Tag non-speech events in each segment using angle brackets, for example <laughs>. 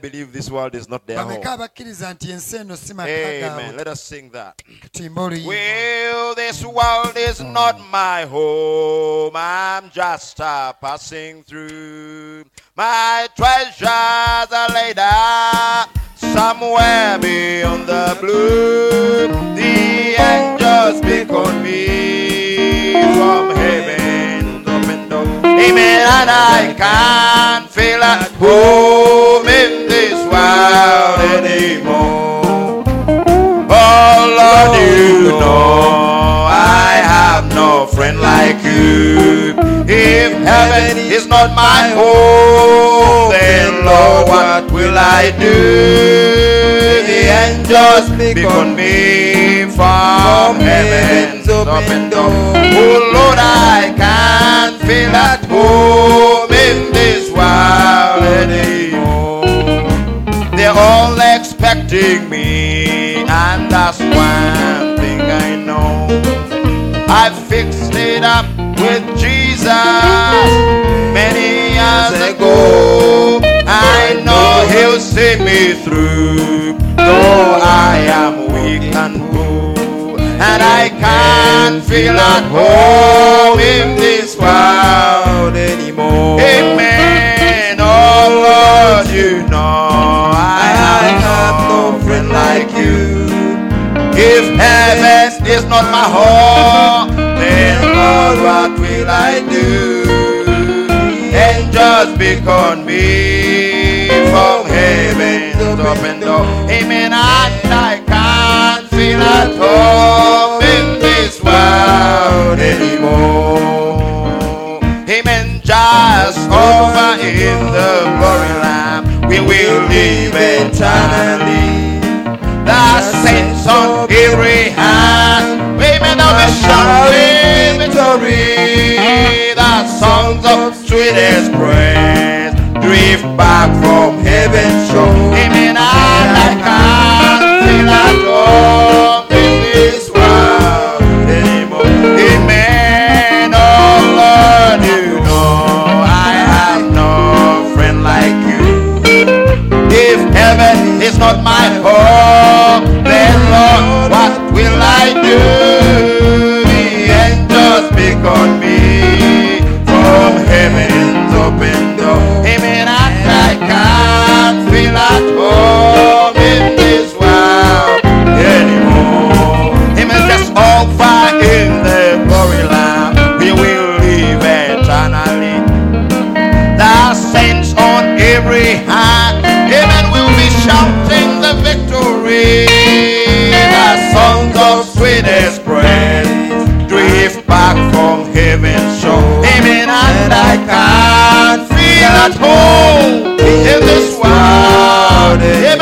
believe this world is not their home. bameka abakkiriza nti ensi eno si maka Amen. Let us sing that. Well, this world is not my home. I'm just uh, passing through. My treasures are laid up somewhere beyond the blue. The angels beckon me from heaven. Amen. And I can't feel at home in this world anymore. Oh Lord, you know I have no friend like you. If heaven is not my home, then Lord, what will I do? The angels speak on me from heaven's open door. Oh Lord, I can't feel at home in this anymore. They're all expecting me, and that's one thing I know. I fixed it up with Jesus many years ago. I know He'll see me through, though I am weak and poor, and I can't feel at home in this world anymore. Amen. Heaven is not my home, then Lord, what will I do? Angels beckon me from heaven's open door. Amen. And I can't feel at home in this world anymore. Amen. Just over in the glory land, we will live eternally. Hand, victory. The songs of sweetest praise drift back from heaven's shore. Amen. I anymore. Amen. Oh Lord, you know I have no friend like you. If heaven is not my home, The angels beckon me from heaven's open door. Amen. living soul. Amen. And I can't feel at home in this world.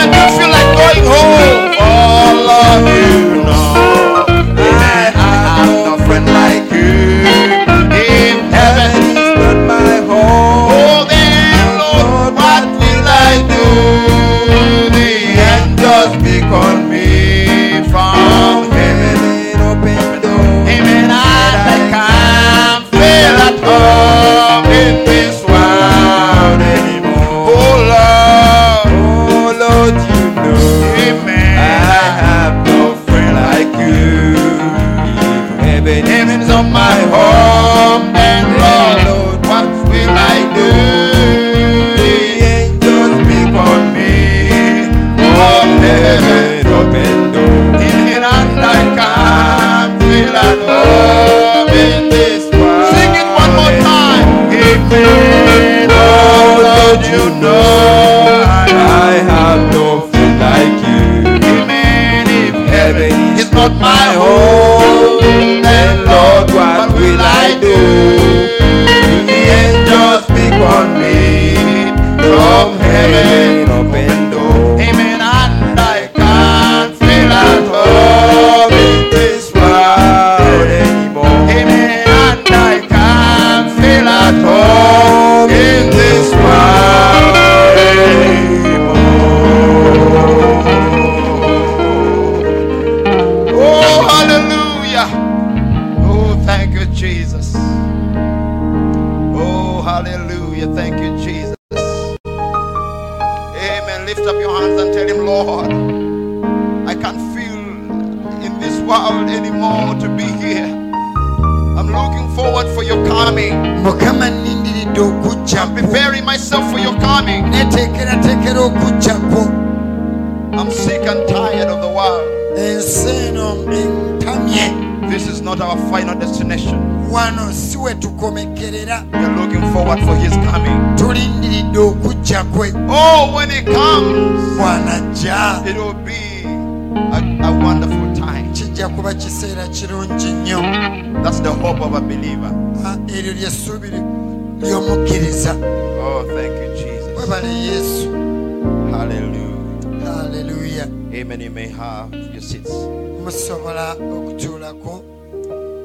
Have your seats.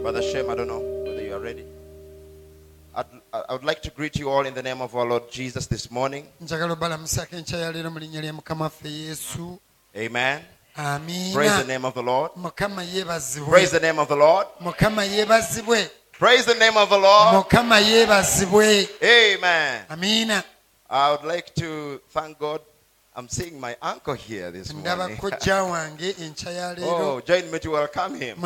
Brother Shem, I don't know whether you are ready. I'd, I would like to greet you all in the name of our Lord Jesus this morning. njagala obalamusako enkya ya leero mu linnya mukama waffe yesu Amen. Praise the name of the Lord. Praise the name of the Lord. Praise the name of the Lord. Amen. amiina I would like to thank God. I'm seeing my uncle here this morning. kojja <laughs> wange enkya ya leero Oh, join me to welcome him.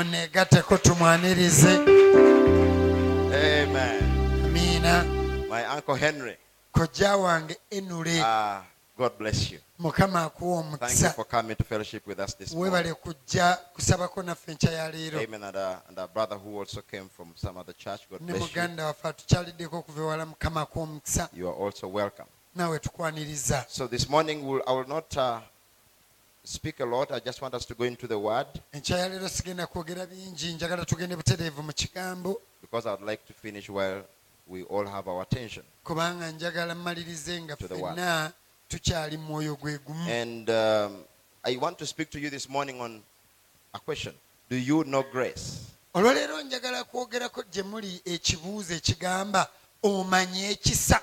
Amen. amiina My uncle Henry. kojja wange enule Ah, God bless you. mukama akuwa Thank you omukisa for coming to fellowship with us this morning. kujja kusabako naffe enkya ya leero Amen. And, uh, and our brother who also came from some other church. God ne bless you. muganda waffe atukyaliddeko okuva ewala mukama akuwa omukisa You are also welcome. naawe tukwaniriza So this morning we'll, I will not uh, speak a lot. I just want us to go into the word enkya ya leero sigenda kwogera bingi njagala tugende butereevu mu kigambo because I would like to finish while we all have our attention. kubanga njagala mmalirize nga To the word. ffenna tukyali mu mwoyo gwe gumu And um, I want to speak to you this morning on a question. Do you know grace? olwaleero njagala kwogerako gye muli ekibuuzo ekigamba omanye ekisa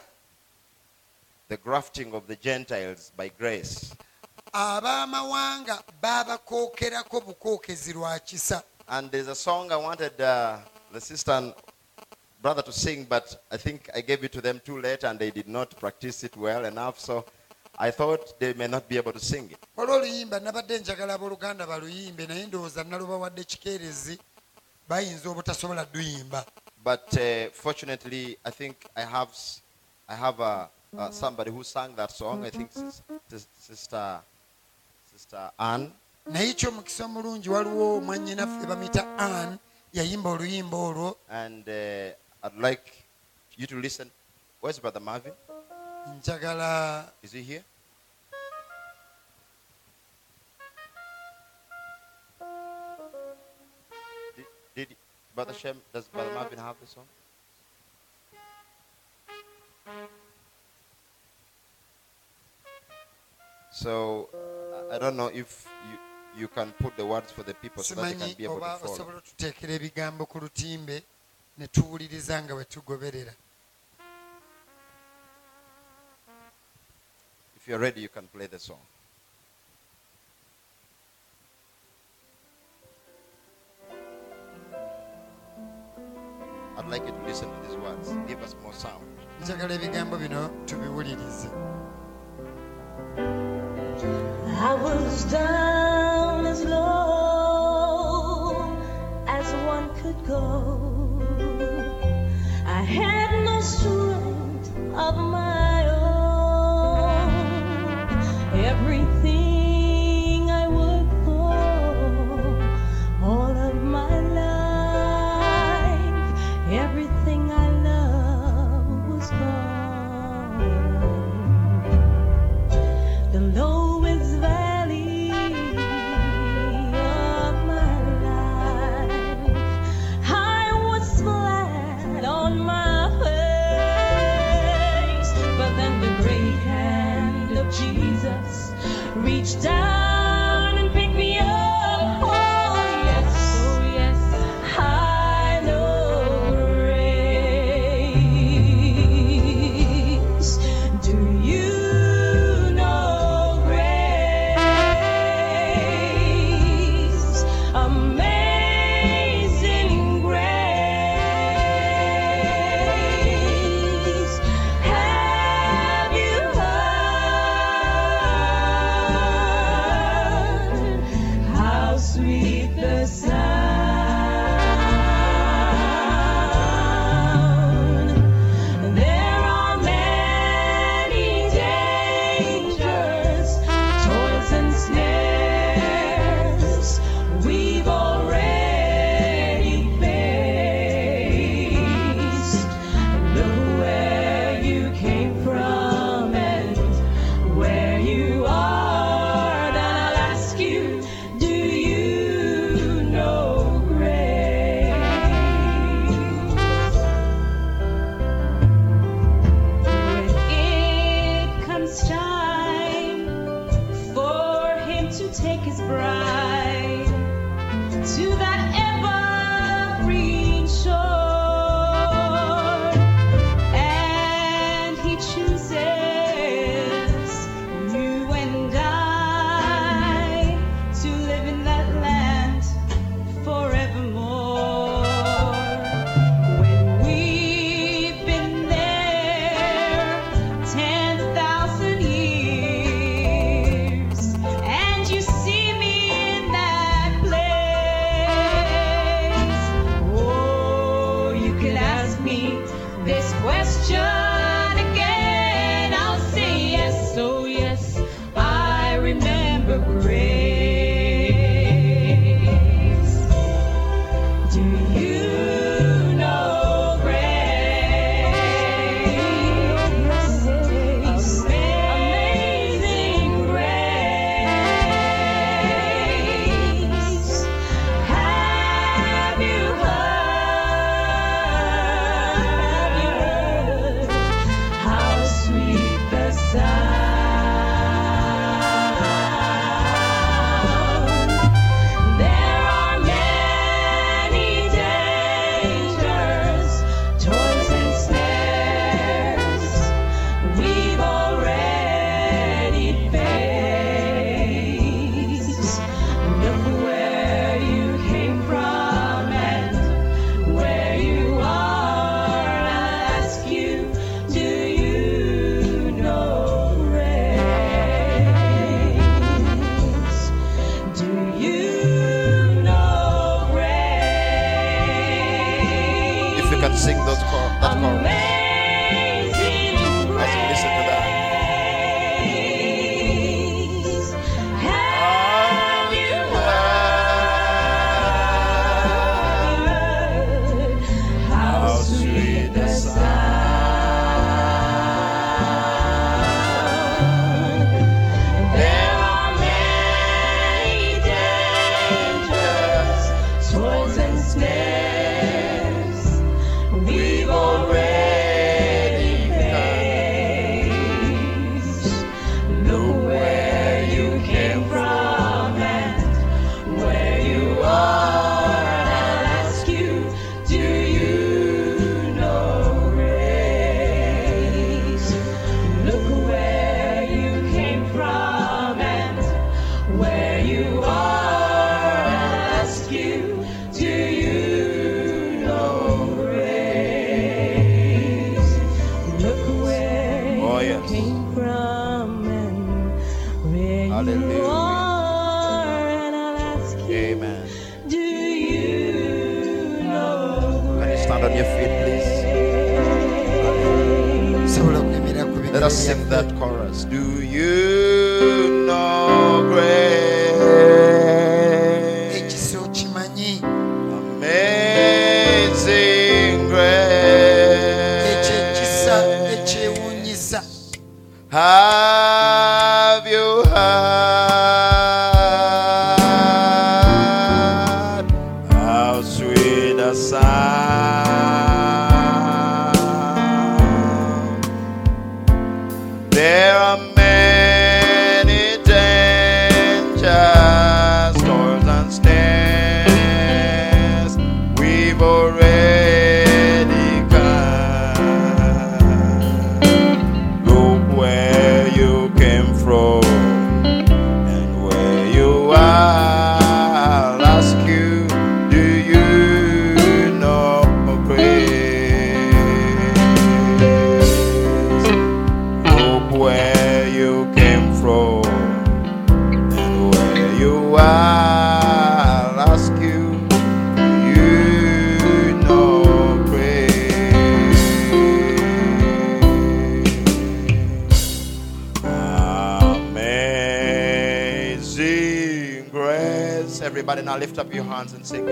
The grafting of the Gentiles by grace. abaamawanga baabakookerako bukookezi lwa kisa And there's a song I wanted uh, the sister and brother to sing, but I think I gave it to them too late and they did not practice it well enough. So I thought they may not be able to sing it. olwo oluyimba nabadde njagala abooluganda baluyimbe naye ndowooza nalubawadde kikeerezi bayinza obutasobola luyimba But uh, fortunately, I think I have s- I have uh, uh, somebody who sang that song. I think sis- sis- sister sister Anne. naye kyomukisa omulungi waliwo mwannyinaffe bamuyita ann yayimba oluyimba olwo And uh, I'd like you to listen. Where's Brother Marvin? njagala Is he here? Did, did Brother Shem, does Brother Marvin have the song? So I- don't know if you, you can put the words for the people so that they can be able to follow. osobola ebigambo ku lutimbe ne tuwuliriza nga bwe tugoberera If you're ready, you can play the song. I'd like you to listen to these words. Give us more sound. njagala ebigambo bino tubiwulirize I was down as low as one could go. And sing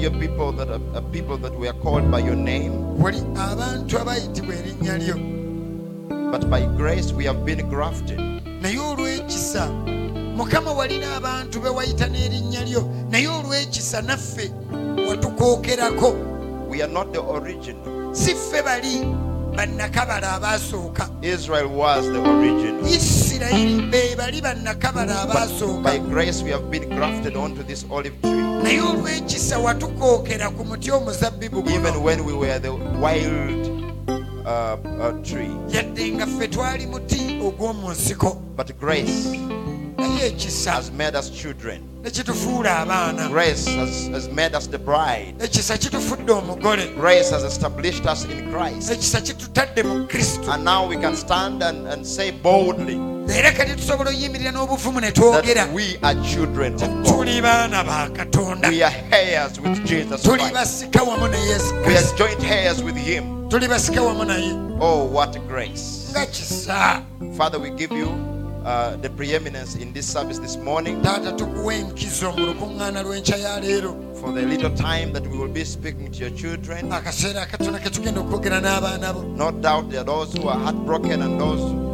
your people that are, are people that were called by your name, wali abantu abayitibwa erinnya lyo but by grace we have been grafted. mukama walina abantu be wayita n'erinnya lyo naye olw'ekisa naffe watukookerako We are not the original. si ffe bali bannakabala abaasooka Israel was the original. isirayiri be bali bannakabala abaasooka by grace we have been grafted onto this olive tree. Naye olw'ekisa watukookera ku muti omuzabbibu Even when we were the wild uh, uh, tree. yadde nga ffe twali muti ogw'omu nsiko But grace naye ekisa has made us children. ne kitufuula abaana Grace has, has made us the bride. ekisa kitufudde omugole Grace has established us in Christ. ekisa kitutadde mu kristo That we are children of God. tuli baana ba katonda We are heirs with Jesus Christ. basika wamu ne yesu We are joint heirs with Him. tuli basika wamu naye Oh, what grace. Father, we give you uh, the preeminence in this service this morning taata tukuwa enkizo mu lukuŋŋaana lw'enkya ya leero for the little time that we will be speaking to your children. akaseera akatono ke tugenda okwogera No doubt there are those who are heartbroken and those who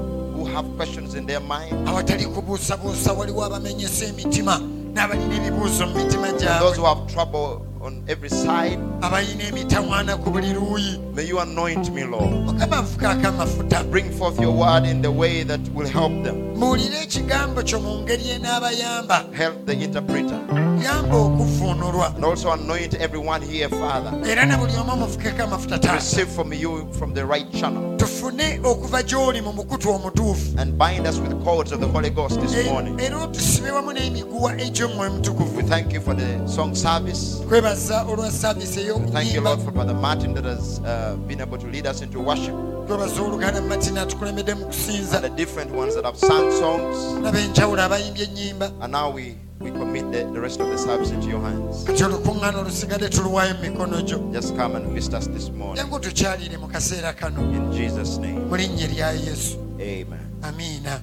have questions in their mind. awatali kubuusabuusa waliwo abamenyesa emitima n'abalina ebibuuzo mu mitima And those who have trouble on every side. abalina emitawaana ku buli luuyi May you anoint me, Lord. mukama nfukaako amafuta Bring forth your word in the way that will help them. mbuulire ekigambo kyo mu ngeri enaabayamba Help the interpreter. And also anoint everyone here, Father. era na buli omu omufukeko amafuta taata Receive from you from the right channel. tufune okuva gy'oli mu mukutu omutuufu And bind us with cords of the Holy Ghost this morning. era otusibe wamu n'emiguwa egy'omwoyo We thank you for the song service. Twebaza olwa saavisi Thank you, Lord, for Brother Martin that has uh, been able to lead us into worship. twebaza oluganda matina atukulembedde mu And the different ones that have sung songs. n'ab'enjawulo abayimbye ennyimba And now we, we commit the, the rest of the service into your hands. kati olukuŋŋaana olusigadde tuluwaayo mu mikono gyo Just come and visit us this morning. jangu tukyaliire mu kaseera kano In Jesus' name. mu linnya erya yesu Amen. amiina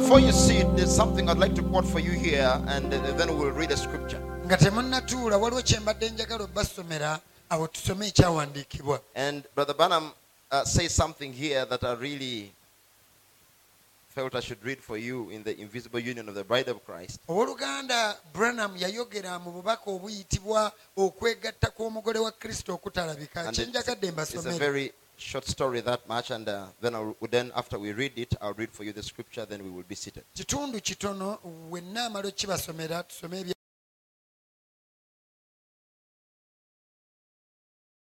before you see it, there's something I'd like to quote for you here, and then we'll read a scripture. nga temunnatuula waliwo kye mbadde njagala obbasomera awo tusome ekyawandiikibwa And Brother Branham uh, says something here that I really felt I should read for you in the invisible union of the bride of Christ. owooluganda branham yayogera mu bubaka obuyitibwa okwegatta kw'omugole wa kristo okutalabika And it's, it's a mbasomere very short story that much, and uh, then I'll, then after we read it, I'll read for you the scripture. Then we will be seated. kitundu kitono wenna amala okibasomera tusome ebya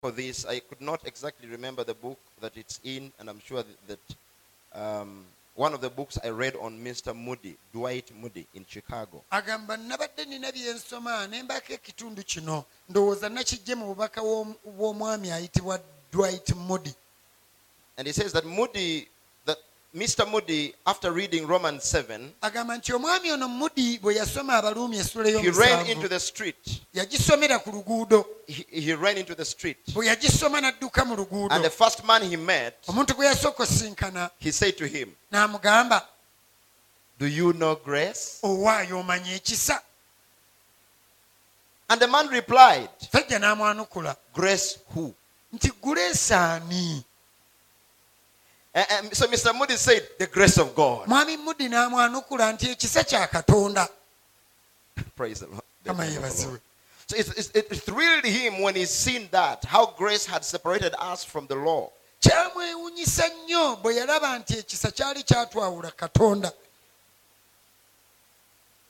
For this, I could not exactly remember the book that it's in, and I'm sure that, that um, one of the books I read on Mr. Moody, Dwight Moody in Chicago. agamba nabadde nina byensoma ne mbaako ekitundu kino ndowooza nakijje mu bubaka w'om- bw'omwami ayitibwa dwight modi And he says that Moody, that Mr. Moody, after reading Romans 7, agamba nti omwami ono mudi bwe yasoma abaluumi essula he ran into the street. yagisomera ku luguudo He, he ran into the street. bwe yagisoma n'adduka mu luguudo And the first man he met, omuntu gwe yasooka osinkana he said to him, Do you know grace? owaayo omanya ekisa And the man replied, Grace who? Nti guleesaani And, eh, and eh, so Mr. Moody said, The grace of God. mwami mudi n'amwanukula nti ekisa kya katonda Praise the Lord. The kama name of the Lord. So it's, it's, it thrilled him when he seen that, how grace had separated us from the law. kyamwewunyisa nnyo bwe yalaba nti ekisa kyali kyatwawula katonda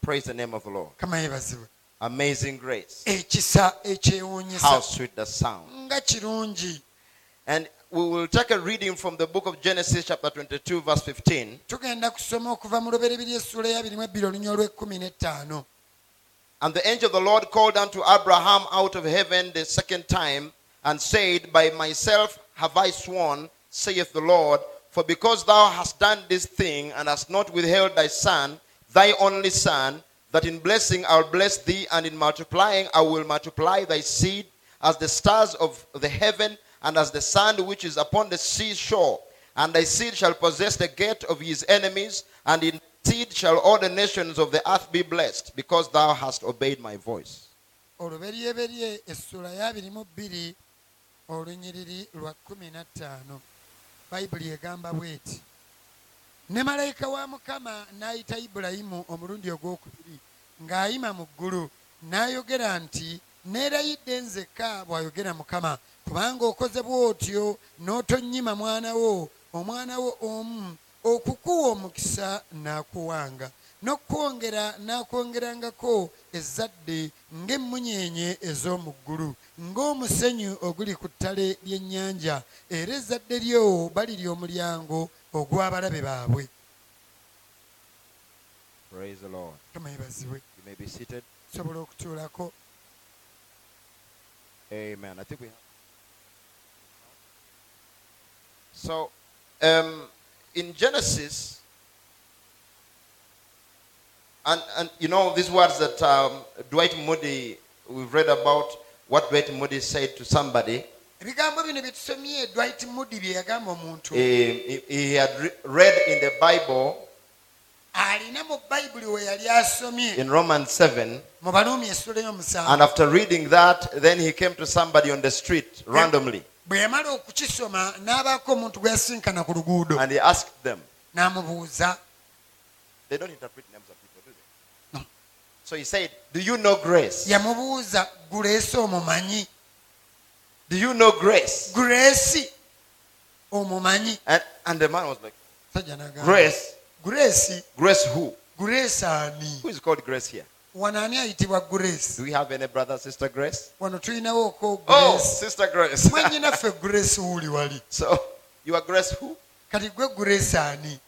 Praise the name of the Lord. kama yeebazibwe Amazing grace. How sweet the sound. And we will take a reading from the book of Genesis, chapter 22, verse 15. tugenda kusoma okuva mu lubereberye essula ya 22 olunya olw'ekkumi n'ettaano And the angel of the Lord called unto Abraham out of heaven the second time and said, By myself have I sworn, saith the Lord, for because thou hast done this thing and hast not withheld thy son, thy only son, that in blessing I will bless thee, and in multiplying I will multiply thy seed as the stars of the heaven and as the sand which is upon the seashore. And thy seed shall possess the gate of his enemies, and in seed shall all the nations of the earth be blessed, because thou hast obeyed my voice. oluberyeberye essula ya 22 olunyiriri lwa 15 bayibuli egamba bweti ne malayika wa mukama n'ayita ibulayimu omulundi ogwokubiri ng'ayima mu ggulu n'ayogera nti neerayidde nzekka bw'ayogera mukama kubanga okoze bw'otyo n'otonnyima mwana wo omwana wo omu okukuwa omukisa n'akuwanga n'okwongera n'akwongerangako ezzadde ng'emmunyeenye ez'omu ggulu ng'omusenyu oguli ku ttale ly'ennyanja era ezzadde lyo balirya omulyango ogw'abalabe baabwe Praise the Lord. You may be seated. sobola okutuulako Amen. I think we have. So, um, in Genesis, and, and you know these words that um, Dwight Moody, we've read about what Dwight Moody said to somebody. Ebigambo bino bye tusomye dwight mudi bye yagamba omuntu. He, had re- read in the Bible alina mu bayibuli we yali asomye. in Romans 7, mu baluumi essula and after reading that, then he came to somebody on the street randomly. bwe yamala okukisoma n'abaako omuntu gwe yasinkana ku luguudo. And he asked them, n'amubuuza. They don't interpret names of people, do they? No. So he said, Do you know grace? yamubuuza guleesi omumanyi Do you know grace? guleesi omumanyi And, and the man was like, Grace? guleesi Grace who? ani Who is called Grace here? wano ani ayitibwa guleesi Do we have any brother, sister Grace? wano tulinawo oko Oh, sister Grace. mwannyinaffe <laughs> guleesi wuuli wali so, you are Grace who? kati gwe guleesi ani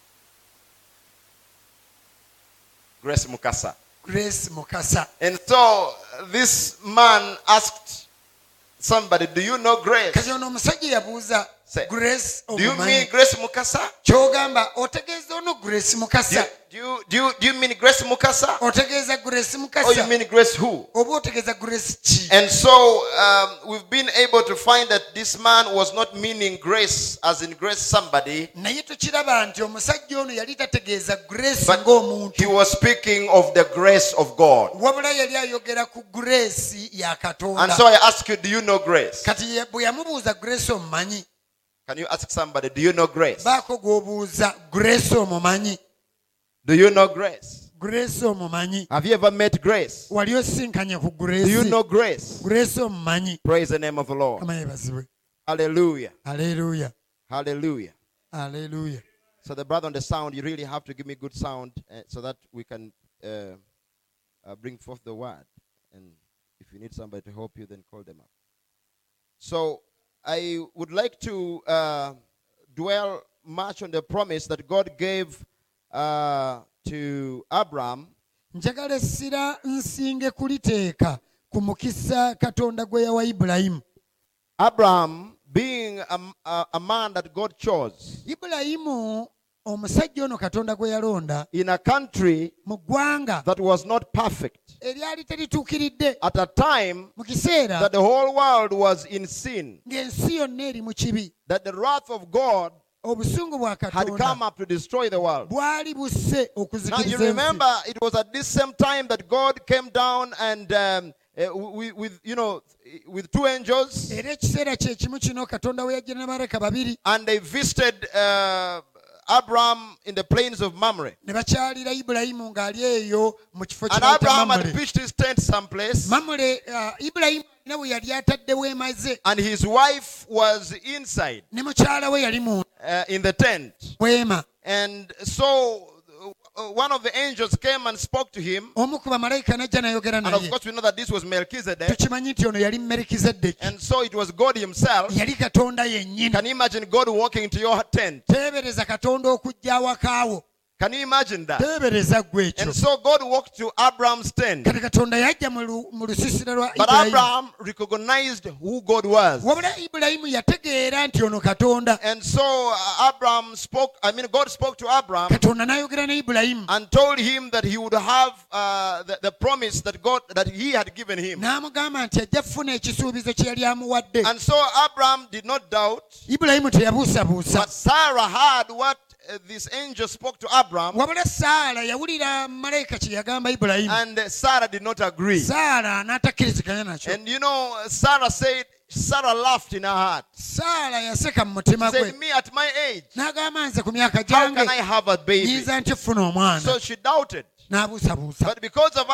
Grace Mukasa. grace mukasa And so this man asked somebody, Do you know Grace? Ono omusajja yabuuza Say, grace Do you mean Grace Mukasa? kyogamba otegeeza ono grace mukasa do you, do you, do you mean Grace Mukasa? otegeeza grace Or you mean Grace who? oba otegeeza grace ki And so um, we've been able to find that this man was not meaning grace as in grace somebody, naye tukiraba nti omusajja ono yali tategeeza grace ng'omuntu he was speaking of the grace of God. wabula yali ayogera ku grace ya And katonda so I ask you, do you know grace? kati bwe yamubuuza grace omumanyi Can you ask somebody, do you know grace? baako gw'obuuza grace omumanyi Do you know grace? grace omumanyi Have you ever met grace? wali osinkanye ku Do you grace know grace? grace omumanyi Praise the name of the Lord. kama yebazibwe Hallelujah. aleluya Hallelujah. aleluya So the brother on the sound, you really have to give me good sound uh, so that we can uh, uh, bring forth the word. And if you need somebody to help you, then call them up. So I would like to uh, dwell much on the promise that God gave uh, to Abraham. Njagala essira nsinge kuliteeka ku mukisa katonda gwe yawa ibulayimu. Abraham, being a, a, a man that God chose. Ibulayimu omusajja ono katonda gwe yalonda in a country mu ggwanga that was not perfect, eryali terituukiridde at a time mu kiseera that the whole world was in sin, ng'ensi yonna eri mu kibi. that the wrath of God obusungu bwa had come katonda up to destroy the world. bwali busse okuzikiriza remember, it was at this same time that God came down and um, uh, with, with you know with two angels, era ekiseera kye kimu kino katonda we yajja n'abaleka babiri. and they visited uh, Abraham in the plains of Mamre. ne bakyalira ibulayimu ng'ali eyo mu kifo And Abraham had pitched his tent someplace, uh, ibulayimu alina we yali atadde weema ze and his wife was inside ne mukyala we yali mu uh, in the tent. And so Uh, one of the angels came and spoke to him. omu ku bamalayika najja nayogera And of course, we know that this was Melchizedek. nti ono yali merikizedeki And so it was God himself. yali katonda yennyini Can you imagine God walking into your tent? teebereza katonda okujja awakaawo Can you imagine that? teebereza gwe ekyo And so God walked to Abraham's tent. kati katonda yajja mu lu- mu lusisira lwa But Abraham recognized who God was. wabula ibulayimu yategeera nti ono katonda And so uh, Abraham spoke, I mean, God spoke to Abraham katonda n'ayogera ne ibulayimu and told him that he would have uh, the, the promise that God, that he had given him. n'amugamba nti ajja kufuna ekisuubizo kye yali amuwadde And so Abraham did not doubt, but Sarah had what this angel spoke to Abraham, wabula saala yawulira malayika kye yagamba ibulayimu and uh, Sarah did not agree. saala n'atakkiriziganya nakyo And you know, Sarah said, Sarah laughed in her heart. saala yaseka mu mutima She gwe said, Me at my age, n'agamba nze ku myaka how can I gyange have a baby? nyinza nti funa omwana So she doubted. n'abuusabuusa But because of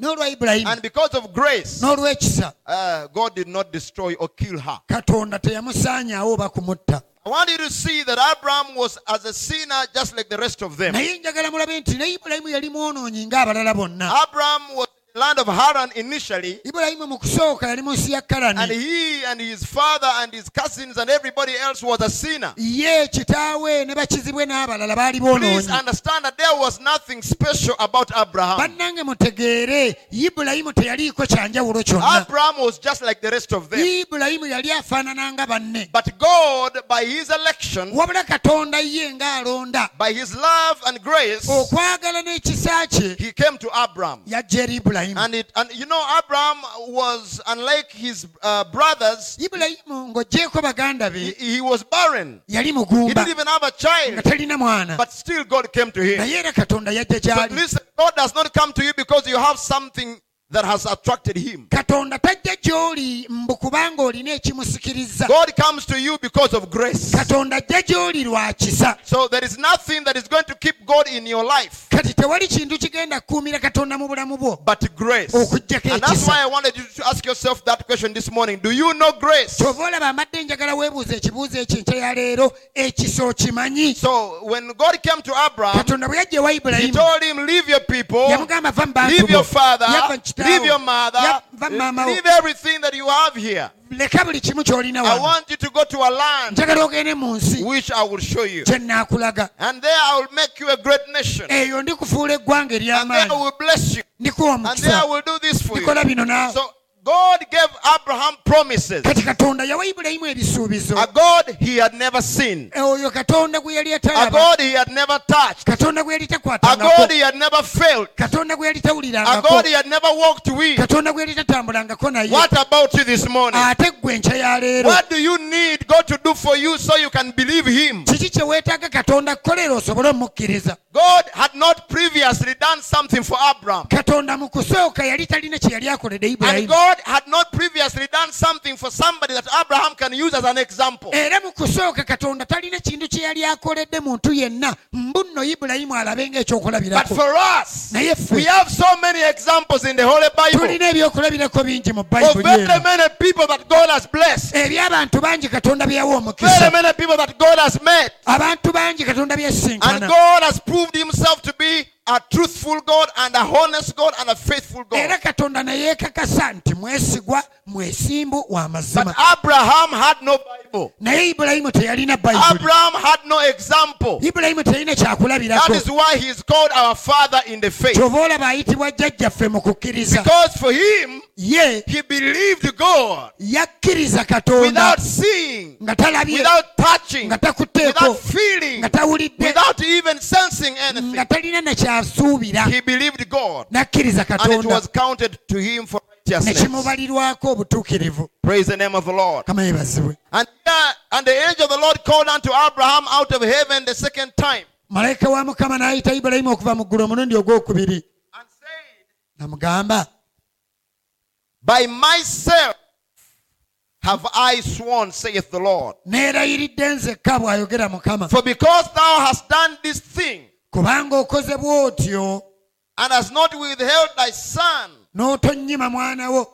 n'olwa ibulayimu and because of grace, n'olw'ekisa uh, God did not destroy or kill her. katonda teyamusaanyaawo oba kumutta I want you to see that Abraham was as a sinner just like the rest of them. naye njagala mulabe nti ne ibulayimu yali mwonoonyi ng'abalala bonna Abraham was land of Haran initially, ibulayimu mu kusooka yali mu nsi and he and his father and his cousins and everybody else was a sinner. ye kitaawe ne bakizibwe n'abalala baali Please understand that there was nothing special about Abraham. bannange mutegeere ibulayimu teyaliiko kyanjawulo kyonna Abraham was just like the rest of them. ibulayimu yali afaanana nga banne But God, by his election, wabula katonda ye ng'alonda by his love and grace, okwagala n'ekisa kye he came to Abraham. Ibulayimu And it, and you know, Abraham was unlike his uh, brothers. ibulayimu ng'oggyeko baganda He, he was barren. yali He mugumba didn't even have a nga child. talina mwana But still, God came to him. naye era katonda yajja So gy'ali listen, God does not come to you because you have something that has attracted him. katonda tajja gy'oli mbu kubanga olina ekimusikiriza God comes to you because of grace. katonda ajja gy'oli lwa kisa So there is nothing that is going to keep God in your life kati tewali kintu kigenda kukuumira katonda mu bulamu bwo but grace. Okuggyako And that's ekisa. why I wanted you to ask yourself that question this morning. Do you know grace? kyova olaba mbadde njagala weebuuza ekibuuzo ekyo enkya ya leero ekisa okimanyi So when God came to Abraham, katonda bwe yajja ewa he ibulayimu told him, Leave your people, yamugamba va mu bantu leave bo your father, yava mu kitaawo, leave your mother, ya- va mu maama wo leave everything that you have here. leka buli kimu ky'olina I want you to go to a land njagala ogende mu nsi which I will show you. nnaakulaga And there I will make you a great nation. eyo ndikufuula eggwanga And there ery'amaanyi I will bless you. ndikuwa And there I omukisa will do this for you. ndikola bino naawe So God gave Abraham promises. kati katonda yawa ibulayimu ebisuubizo A God he had never seen. Eh, oyo katonda gwe yali A God he had never touched. katonda gwe yali A God he had never felt. katonda gwe yali A God he had never walked with. katonda gwe yali tatambulangako naye What about you this morning? ate gwe enkya ya leero What do you need God to do for you so you can believe him? kiki kye weetaaga katonda kukolera osobole omukkiriza God had not previously done something for Abraham. katonda mu kusooka yali talina kye yali akoledde And ibulayimu God had not previously done something for somebody that Abraham can use as an example. era mu kusooka katonda talina kintu kye yali akoledde muntu yenna mbu ibulayimu alabe But for us, naye we ffe have so many examples in the Holy Bible. tulina ebyokulabirako bingi mu of bayibuli very eno. many people that God has blessed, eby'abantu bangi katonda byeyawa very omukisa. Many people that God has met, abantu bangi katonda and byesinkana God has proved Himself to be a truthful God and a honest God and a faithful God. era katonda neyeekakasa nti mwesigwa mwesimbu wa But Abraham had no Bible. naye ibulayimu teyalina bayibuli Abraham had no example. ibulayimu teyalina kyakulabirako is why he is called our father in the faith. kyova olaba ayitibwa jjajjaffe mu kukkiriza Because for him, ye he believed God yakkiriza katonda without seeing, nga talabye without touching, nga without feeling, nga tawulidde without even sensing anything. nga talina nakyasuubira He believed God, n'akkiriza and it katonda. was counted to him for ne righteousness. kimubalirwako obutuukirivu. Praise the name of the Lord. kama yebazibwe And, yeah, and the angel of the Lord called unto Abraham out of heaven the second time. Malayika wa mukama n'ayita ibulayimu okuva mu ggulu omulundi ogwokubiri. And said, namugamba By myself have I sworn, saith the Lord. neerayiridde nzekka bw'ayogera mukama. For because thou hast done this thing, kubanga okoze bw'otyo and has not withheld thy son, n'otonnyima mwana wo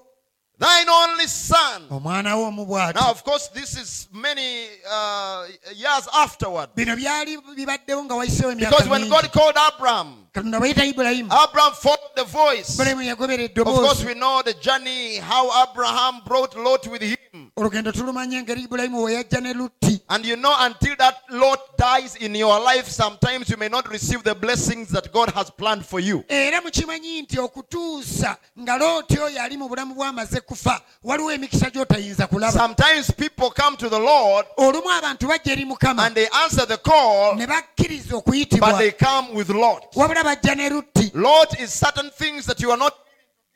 thine only son. omwana wo Now, of course, this is many uh, years afterward. bino byali bibaddewo nga wayiseewo Because when God called Abraham, ibulayimu Abraham followed the voice. ibulayimu yagobera Of course, we know the journey, how Abraham brought Lot with him. olugendo tulumanye engeri ibulayimu we yajja ne lutti And you know, until that Lot dies in your life, sometimes you may not receive the blessings that God has planned for you. era mukimanyi nti okutuusa nga looti oyo ali mu bulamu bw'amaze kufa waliwo emikisa gy'otayinza kulaba Sometimes people come to the Lord olumu abantu bajja eri mukama and they answer the call, ne bakkiriza but they come with Lot. wabula bajja ne lutti Lot is certain things that you are not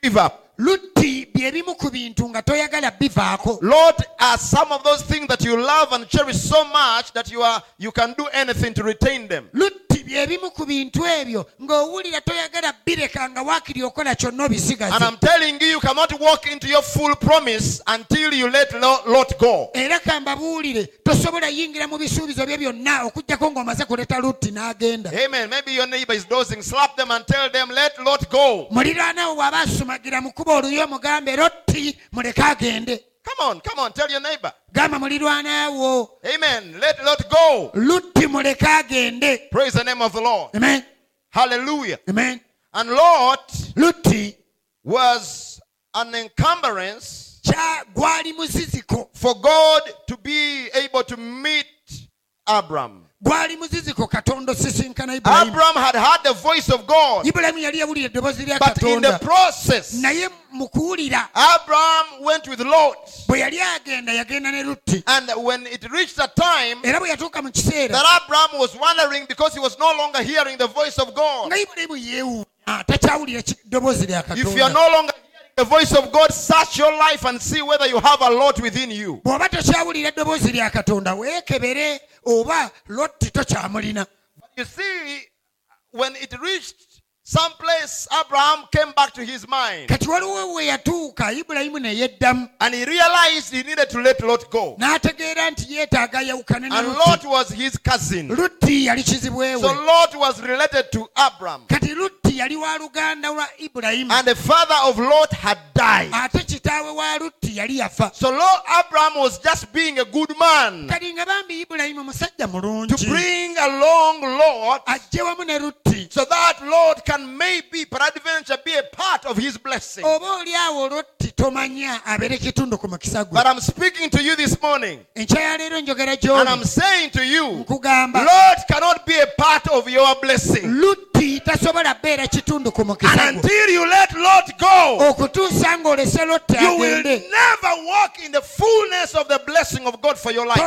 give up. lutti bye bimu ku bintu nga toyagala bivaako Lot are some of those things that you love and cherish so much that you are you can do anything to retain them. lutti bye bimu ku bintu ebyo ng'owulira toyagala bireka nga waakiri okola kyonna And obisigaze I'm telling you, you cannot walk into your full promise until you let Lo- Lot go. era kambabuulire tosobola yingira mu bisuubizo bye byonna okugjako ng'omaze kuleta lutti n'agenda Amen. Maybe your neighbor is dozing. Slap them and tell them, let Lot go. muliraana wo bw'aba asumagira mu kuba oluyo mugambe lotti muleke agende Come on, come on, tell your neighbor. gamba mulirwanawo Amen. Let Lot go. lutti muleke agende Praise the name of the Lord. amen Hallelujah. amen And Lot lutti was an encumbrance kya gwali muziziko for God to be able to meet Abram. Gwali muziziko katonda osisinkana ibulayimu Abram had heard the voice of God, ibulayimu yali yawulira eddoboozi lya but in the process, naye mu kuwulira Abram went with Lot. bwe yali agenda yagenda ne lutti And when it reached a time era bwe yatuuka mu kiseera that Abram was wondering because he was no longer hearing the voice of God. nga ibulayimu yeewuunya takyawulira ki- ddoboozi lya If you are no longer the voice of God, search your life and see whether you have a lot within you. bw'oba tokyawulira eddoboozi lya katonda weekebere oba lotti tokyamulina But you see, when it reached some place, Abraham came back to his mind. Kati waliwo we yatuuka ibulayimu ne yeddamu. And he realized he needed to let Lot go. n'ategeera nti yeetaaga yawukane ne And lutti. Lot was his cousin. lutti yali So Lot was related to Abram. kati lutti yali wa luganda lwa ibulayimu. And the father of Lot had died. ate kitaawe wa lutti yali yafa. So Lot, Abram was just being a good man. Kati nga bambi ibulayimu musajja to mulungi bring along Lot. Ajje wamu ne lutti. So that Lot can maybe, peradventure, be a part of his blessing. oba oli awo lutti tomanya abeere kitundu ku mukisa gwe But I'm speaking to you this morning, enkya ya leero njogera and I'm saying to you, Lot cannot be a part of your blessing. Lutti tasobola beera kitundu ku And mukisa until you let Lot go, okutuusa ng'olese lotti you will never walk in the fullness of the blessing of God for your life.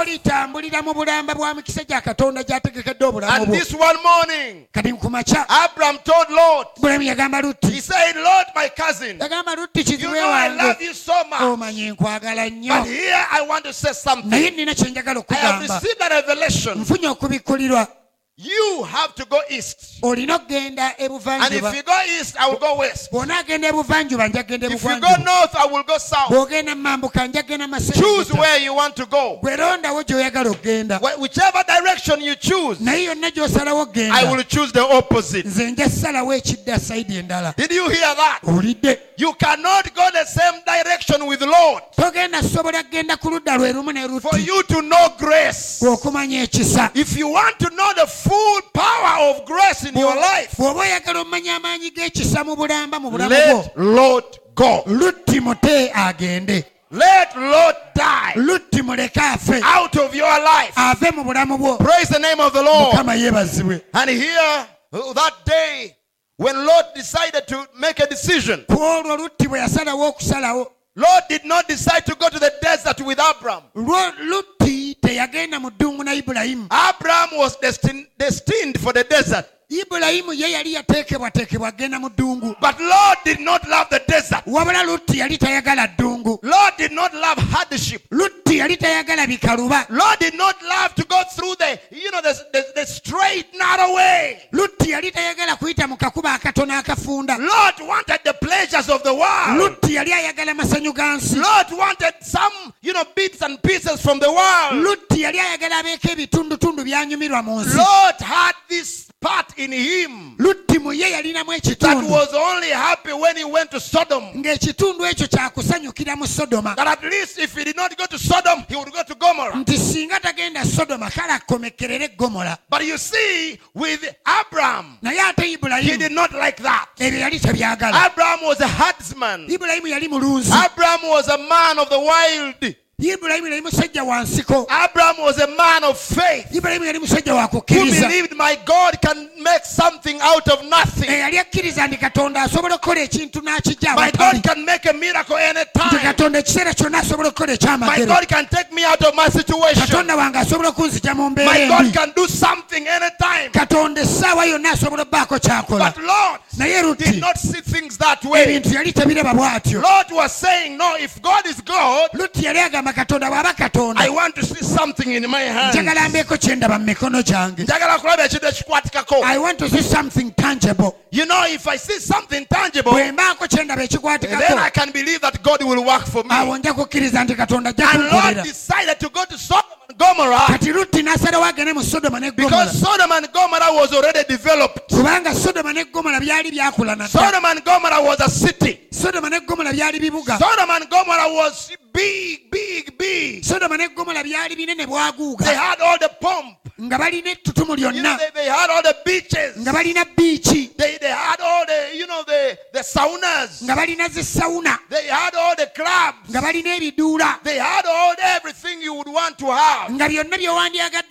mu bulamba bwa mikisa gya katonda gy'ategekedde obulamu And this one morning, kati kumakya Abram told Lot, bulamu yagamba he lutti said, Lot, my cousin, yagamba lutti you know I wange love you so much. omanyi nkwagala nnyo here I want to say something. naye nina kye njagala I have okugamba received a revelation. nfunye okubikkulirwa You have to go east. olina okgenda And ebuvanjuba if you go east, I will go west. njagenda If you go north, I will go south. bw'ogenda mambuka njagenda Choose where you want to go. gy'oyagala okgenda Whichever direction you choose, naye yonna gy'osalawo I okgenda will choose the opposite. nze nja salawo ekidda sayidi endala Did you hear that? owulidde You cannot go the same direction with Lot. togenda sobola kgenda ku ludda lwe lumu ne For you to know grace. If you want to know the full power of grace in your life, bw'oba oyagala omanya amaanyi g'ekisa mu bulamba mu bulamu bwo let Lot go. Let Lot die lutti muleke afe out of your life. ave mu bulamu bwo Praise the name of the Lord. And here, that day, when Lot decided to make a decision, ku olwo lutti bwe yasalawo okusalawo Lot did not decide to go to the desert with Abram. lwo lutti teyagenda mu ddungu na ibulayimu Abram was destined, destined for the desert. ibulayimu ye yali yateekebwateekebwa agenda mu ddungu But Lot did not love the desert. wabula lutti yali tayagala ddungu Lot did not love hardship. lutti tayagala bikaluba Lot did not love to go through the, you know, the, the, the straight, narrow way. lutti yali tayagala kuyita mu kakuba akatono akafunda Lot wanted the pleasures of the world. lutti yali ayagala masanyu ga nsi Lot wanted some, you know, bits and pieces from the world. lutti yali ayagala abeeko ebitundutundu byanyumirwa mu nsi Lot had this part in him lutti mu ye yalinamu that ekitundu was only happy when he went to Sodom. ng'ekitundu ekyo kyakusanyukira mu sodoma That at least if he did not go to Sodom, he would go to Gomorrah. nti singa tagenda sodoma kale akomekerere gomola But you see, with Abraham, naye ate he ibulayimu did not like that. ebyo yali tabyagala Abraham was a herdsman. ibulayimu yali mulunzi Abraham was a man of the wild. Ibulayimu yali musajja wa nsiko Abraham was a man of faith ibulayimu yali musajja wa who believed my God can make something out of nothing. Eh, eyali akkiriza nti katonda asobola okukola ekintu n'akijja My God can make a miracle anytime. katonda ekiseera kyonna asobola okukola My God can take me out of my situation. katonda wange asobola okunzija mu mbeera My God can do something anytime. katonda essaawa yonna asobola obbaako kyakola But Lot did not see things that way. ebintu yali tabiraba bw'atyo Lot was saying, No, if God is God, agamba katonda bw'aba katonda. I want to see something in my hand. njagala mbeeko kye ndaba mu mikono gyange. Njagala kulaba ekintu ekikwatikako i want to see something tangible. You know if i see something tangible bwe mbaako kye ndaba then i can believe that god will work for me. awo nja kukkiriza nti katonda ajja and lot kunkolera. decided to go to sodom gomorrah. Kati lutti n'asalawo agende mu sodoma ne gomora because sodom and gomorrah was already developed. Kubanga sodoma ne byali byakula sodom and gomorrah was a city. Sodoma ne byali bibuga. Sodom and gomorrah was big big big. Sodoma ne byali binene they had all the pomp. Nga balina ettutumu lyonna. They, they had all the beaches. Nga balina they, they had all the you know the the saunas. Nga balina zisawuna they had all the clubs. Nga balina ebiduula. They had all everything you would want to have. nga byonna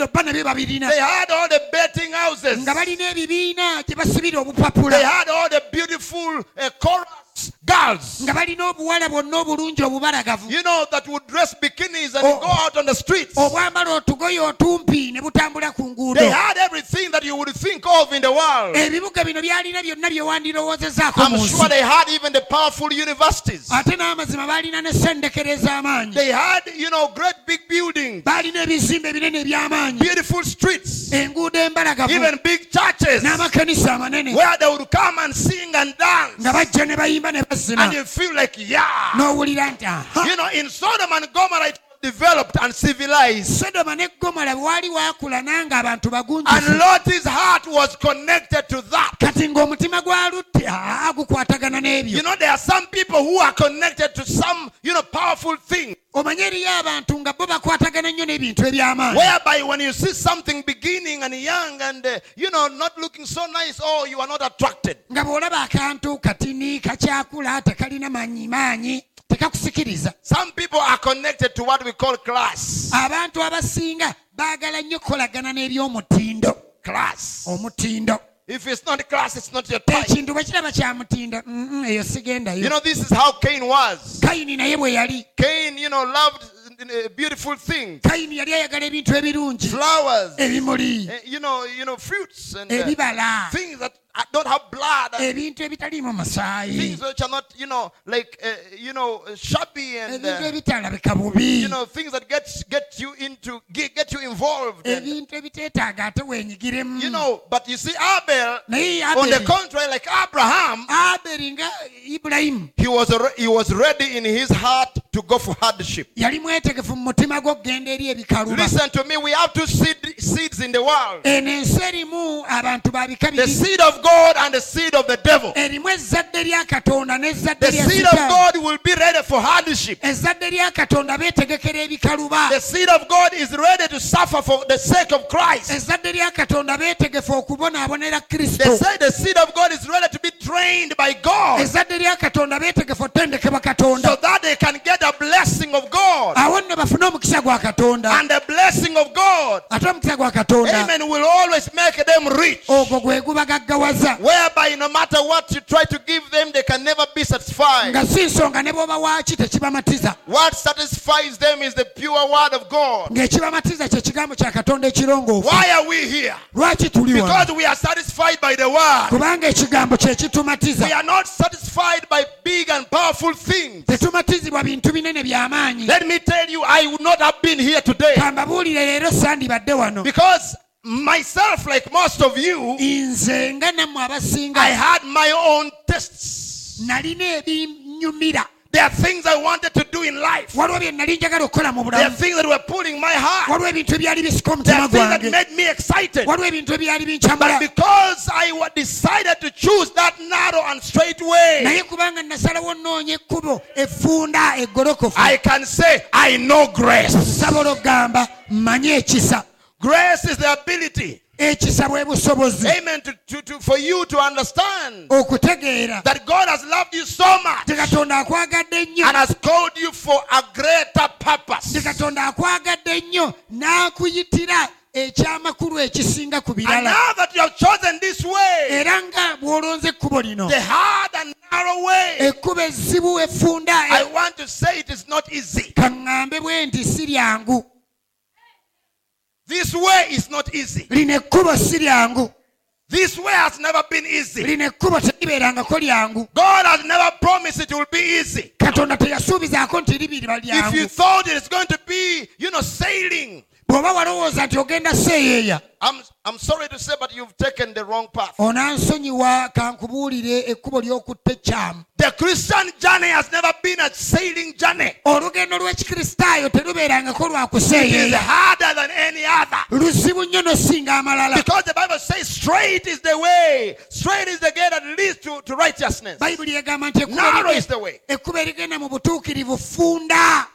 obba nabyo babirina. They had all the betting houses. nga balina ebibiina gye basibira They obupapula had all the beautiful uh, chorus girls. nga balina obuwala bwonna obulungi obubalagavu You know that would dress bikinis and Oh. go out on the streets. obwambala otugoye otumpi ne butambula ku nguudo They had everything that you would think of in the world. ebibuga bino byalina byonna I'm sure nsi they had even the powerful universities. ate n'amazima balina ne sendekero ez'amaanyi They had, you know, great big buildings, balina ebizimbe ebinene eby'amaanyi beautiful streets, enguudo embalagavu even big churches n'amakanisa amanene where they would come and sing and dance. nga bajja ne bayimba ne bazina And you feel like, yeah. n'owulira nti You know, in Sodom and Gomorrah, it developed and civilized. sodoma ne gomora waali waakula nanga abantu And Lot's heart was connected to that. kati ng'omutima gwa lutti gukwatagana n'ebyo You know, there are some people who are connected to some, you know, powerful thing. omanye eriyo abantu nga bo bakwatagana nnyo n'ebintu eby'amaanyi Whereby when you see something beginning and young and, uh, you know, not looking so nice, oh, you are not attracted. nga bw'olaba akantu katini kakyakula tekalina maanyi maanyi tekakusikiriza Some people connected to what we call class. abantu abasinga baagala nnyo kukolagana n'ebyomutindo. Class. omutindo. If it's not class, it's not your type. ekintu bwe kiraba kya mutindo "Mm, mm, eyo sigendayo. You know, this is how Cain was. kayini naye bwe yali. Cain, you know, loved uh, beautiful things, kayini yali ayagala ebintu ebirungi. Flowers, ebimuli. Uh, you know, you know, fruits and uh, ebibala. things that uh, don't have blood, and ebintu ebitaliimu musaayi things which are not, you know, like, uh, you know, shabby and, ebintu uh, ebitalabika bubi. you know, things that get get you into, get, get you involved. and, ebintu ebiteetaaga ate weenyigiremu you know, but you see, Abel, naye on the aberi contrary, like Abraham, aberi nga ibulayimu he was alre- he was ready in his heart to go for hardship. yali mwetegefu mu mutima gwe okugenda eri ebikaluba. Listen to me. We have two seed, seeds in the world: eno ensi erimu abantu babika the bibiri. seed of God and the seed of the devil. erimu ezzadde lya katonda n'ezzadde The seed of God will be ready for hardship. ezzadde lya katonda beetegekera ebikaluba The seed of God is ready to suffer for the sake of Christ. ezzadde lya katonda beetegefu okubonaabonera They say the seed of God is ready to be trained by God ezzadde lya katonda beetegefu otendekebwa so that they can get a blessing of God. awo nno bafune omukisa gwa katonda And the blessing of God, ate omukisa gwa katonda amen, will always make them rich. ogwo gwe gubagaggawaza Whereby no matter what you try to give them, they can never be satisfied. nga si nsonga ne bw'oba tekibamatiza What satisfies them is the pure word of God. ng'ekibamatiza kye kigambo kya katonda ekirongoofu Why are we here? lwaki tuli wano Because we are satisfied by the word. kubanga ekigambo kye kitumatiza We are not satisfied by big and powerful things. tetumatizibwa bintu binene by'amaanyi Let me tell you, I would not have been here today. Kambabuulire leero sandibadde wano. Because myself, like most of you, nze nga nammwe I had my own tests. nalina ebinyumira There are things I wanted to do in life. waliwo bye nali njagala okukola mu There are things that were pulling my heart. waliwo ebintu ebyali bisika There are things that made me excited. But because I decided to choose that narrow and straight way, naye kubanga nasalawo nnoonya ekkubo effunda eggolokofu I can say, I know grace. Grace is the ability, ekisa bwe busobozi okutegeera nti katonda akwagadde nnyo nti katonda akwagadde nnyo n'akuyitira ekyamakulu ekisinga ku birala. era nga bw'olonze ekkubo lino ekkubo ezzibu effunda kaŋŋambe bwe nti si lyangu. This way is not easy. lino ekkubo si lyangu This way has never been easy. lino ekkubo teribeerangako lyangu God has never promised it will be easy. katonda teyasuubizaako nti libiriba If you lyangu thought it is going to be, you know, sailing, bw'oba walowooza nti ogenda seeyeeya I'm, I'm sorry to say, but you've taken the wrong path. onansonyiwa kankubuulire ekkubo ly'okutta ekyamu The Christian journey has never been a sailing journey. olugendo lw'ekikristaayo terubeerangako lwa kuseeyeeya harder than any other. luzibu nnyo nosinga amalala Because the Bible says straight is the way, straight is the gate that leads to, to righteousness. bayibuli egamba nti Narrow is the way. ekkubo erigenda mu butuukirivu funda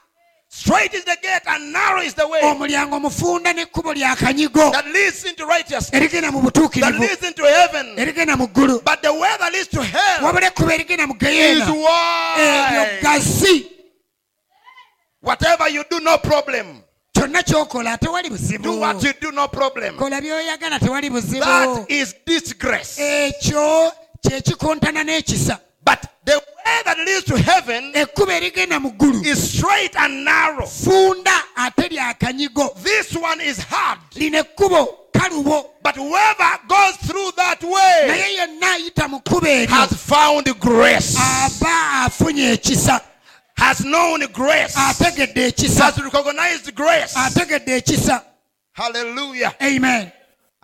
Straight is the gate and narrow is the way. Omulyango mufunda n'ekkubo lya kanyigo. That leads into righteousness, erigenda mu that butuukirivu leads into heaven. erigenda mu ggulu. But the way that leads to hell wabula ekkubo erigenda mu is geyeena eryo gasi Whatever you do, no problem. kyonna ky'okola tewali Do what you do, no problem. kola by'oyagala tewali buzibu. That is disgrace. ekyo kye kikontana n'ekisa But the way that leads to heaven ekkubo erigenda mu ggulu. is straight and narrow. funda ate lya kanyigo. This one is hard. lino ekkubo kalubo. But whoever goes through that way yenna ayita mu kkubo eryo. has found grace, aba afunye ekisa. Has known grace, has recognized grace. Hallelujah. amen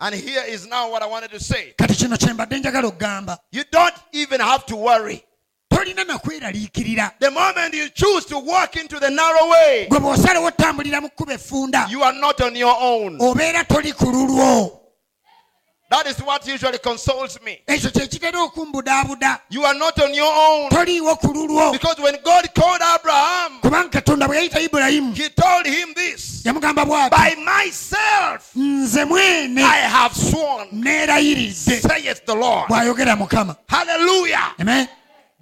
And here is now what I wanted to say. kati kino kye mbadde njagala okugamba You don't even have to worry. tolina nakweraliikirira The moment you choose to walk into the narrow way, gwe bw'osalawo otambulira mu kkubo effunda you are not on your own. obeera toli ku lulwo That is what usually consoles me. ekyo kye kitera okumbudaabuda You are not on your own. toliiwo ku lulwo Because when God called Abraham, kubanga katonda bwe yayita ibulayimu he told him this By myself I have sworn, saith the Lord. Hallelujah. amen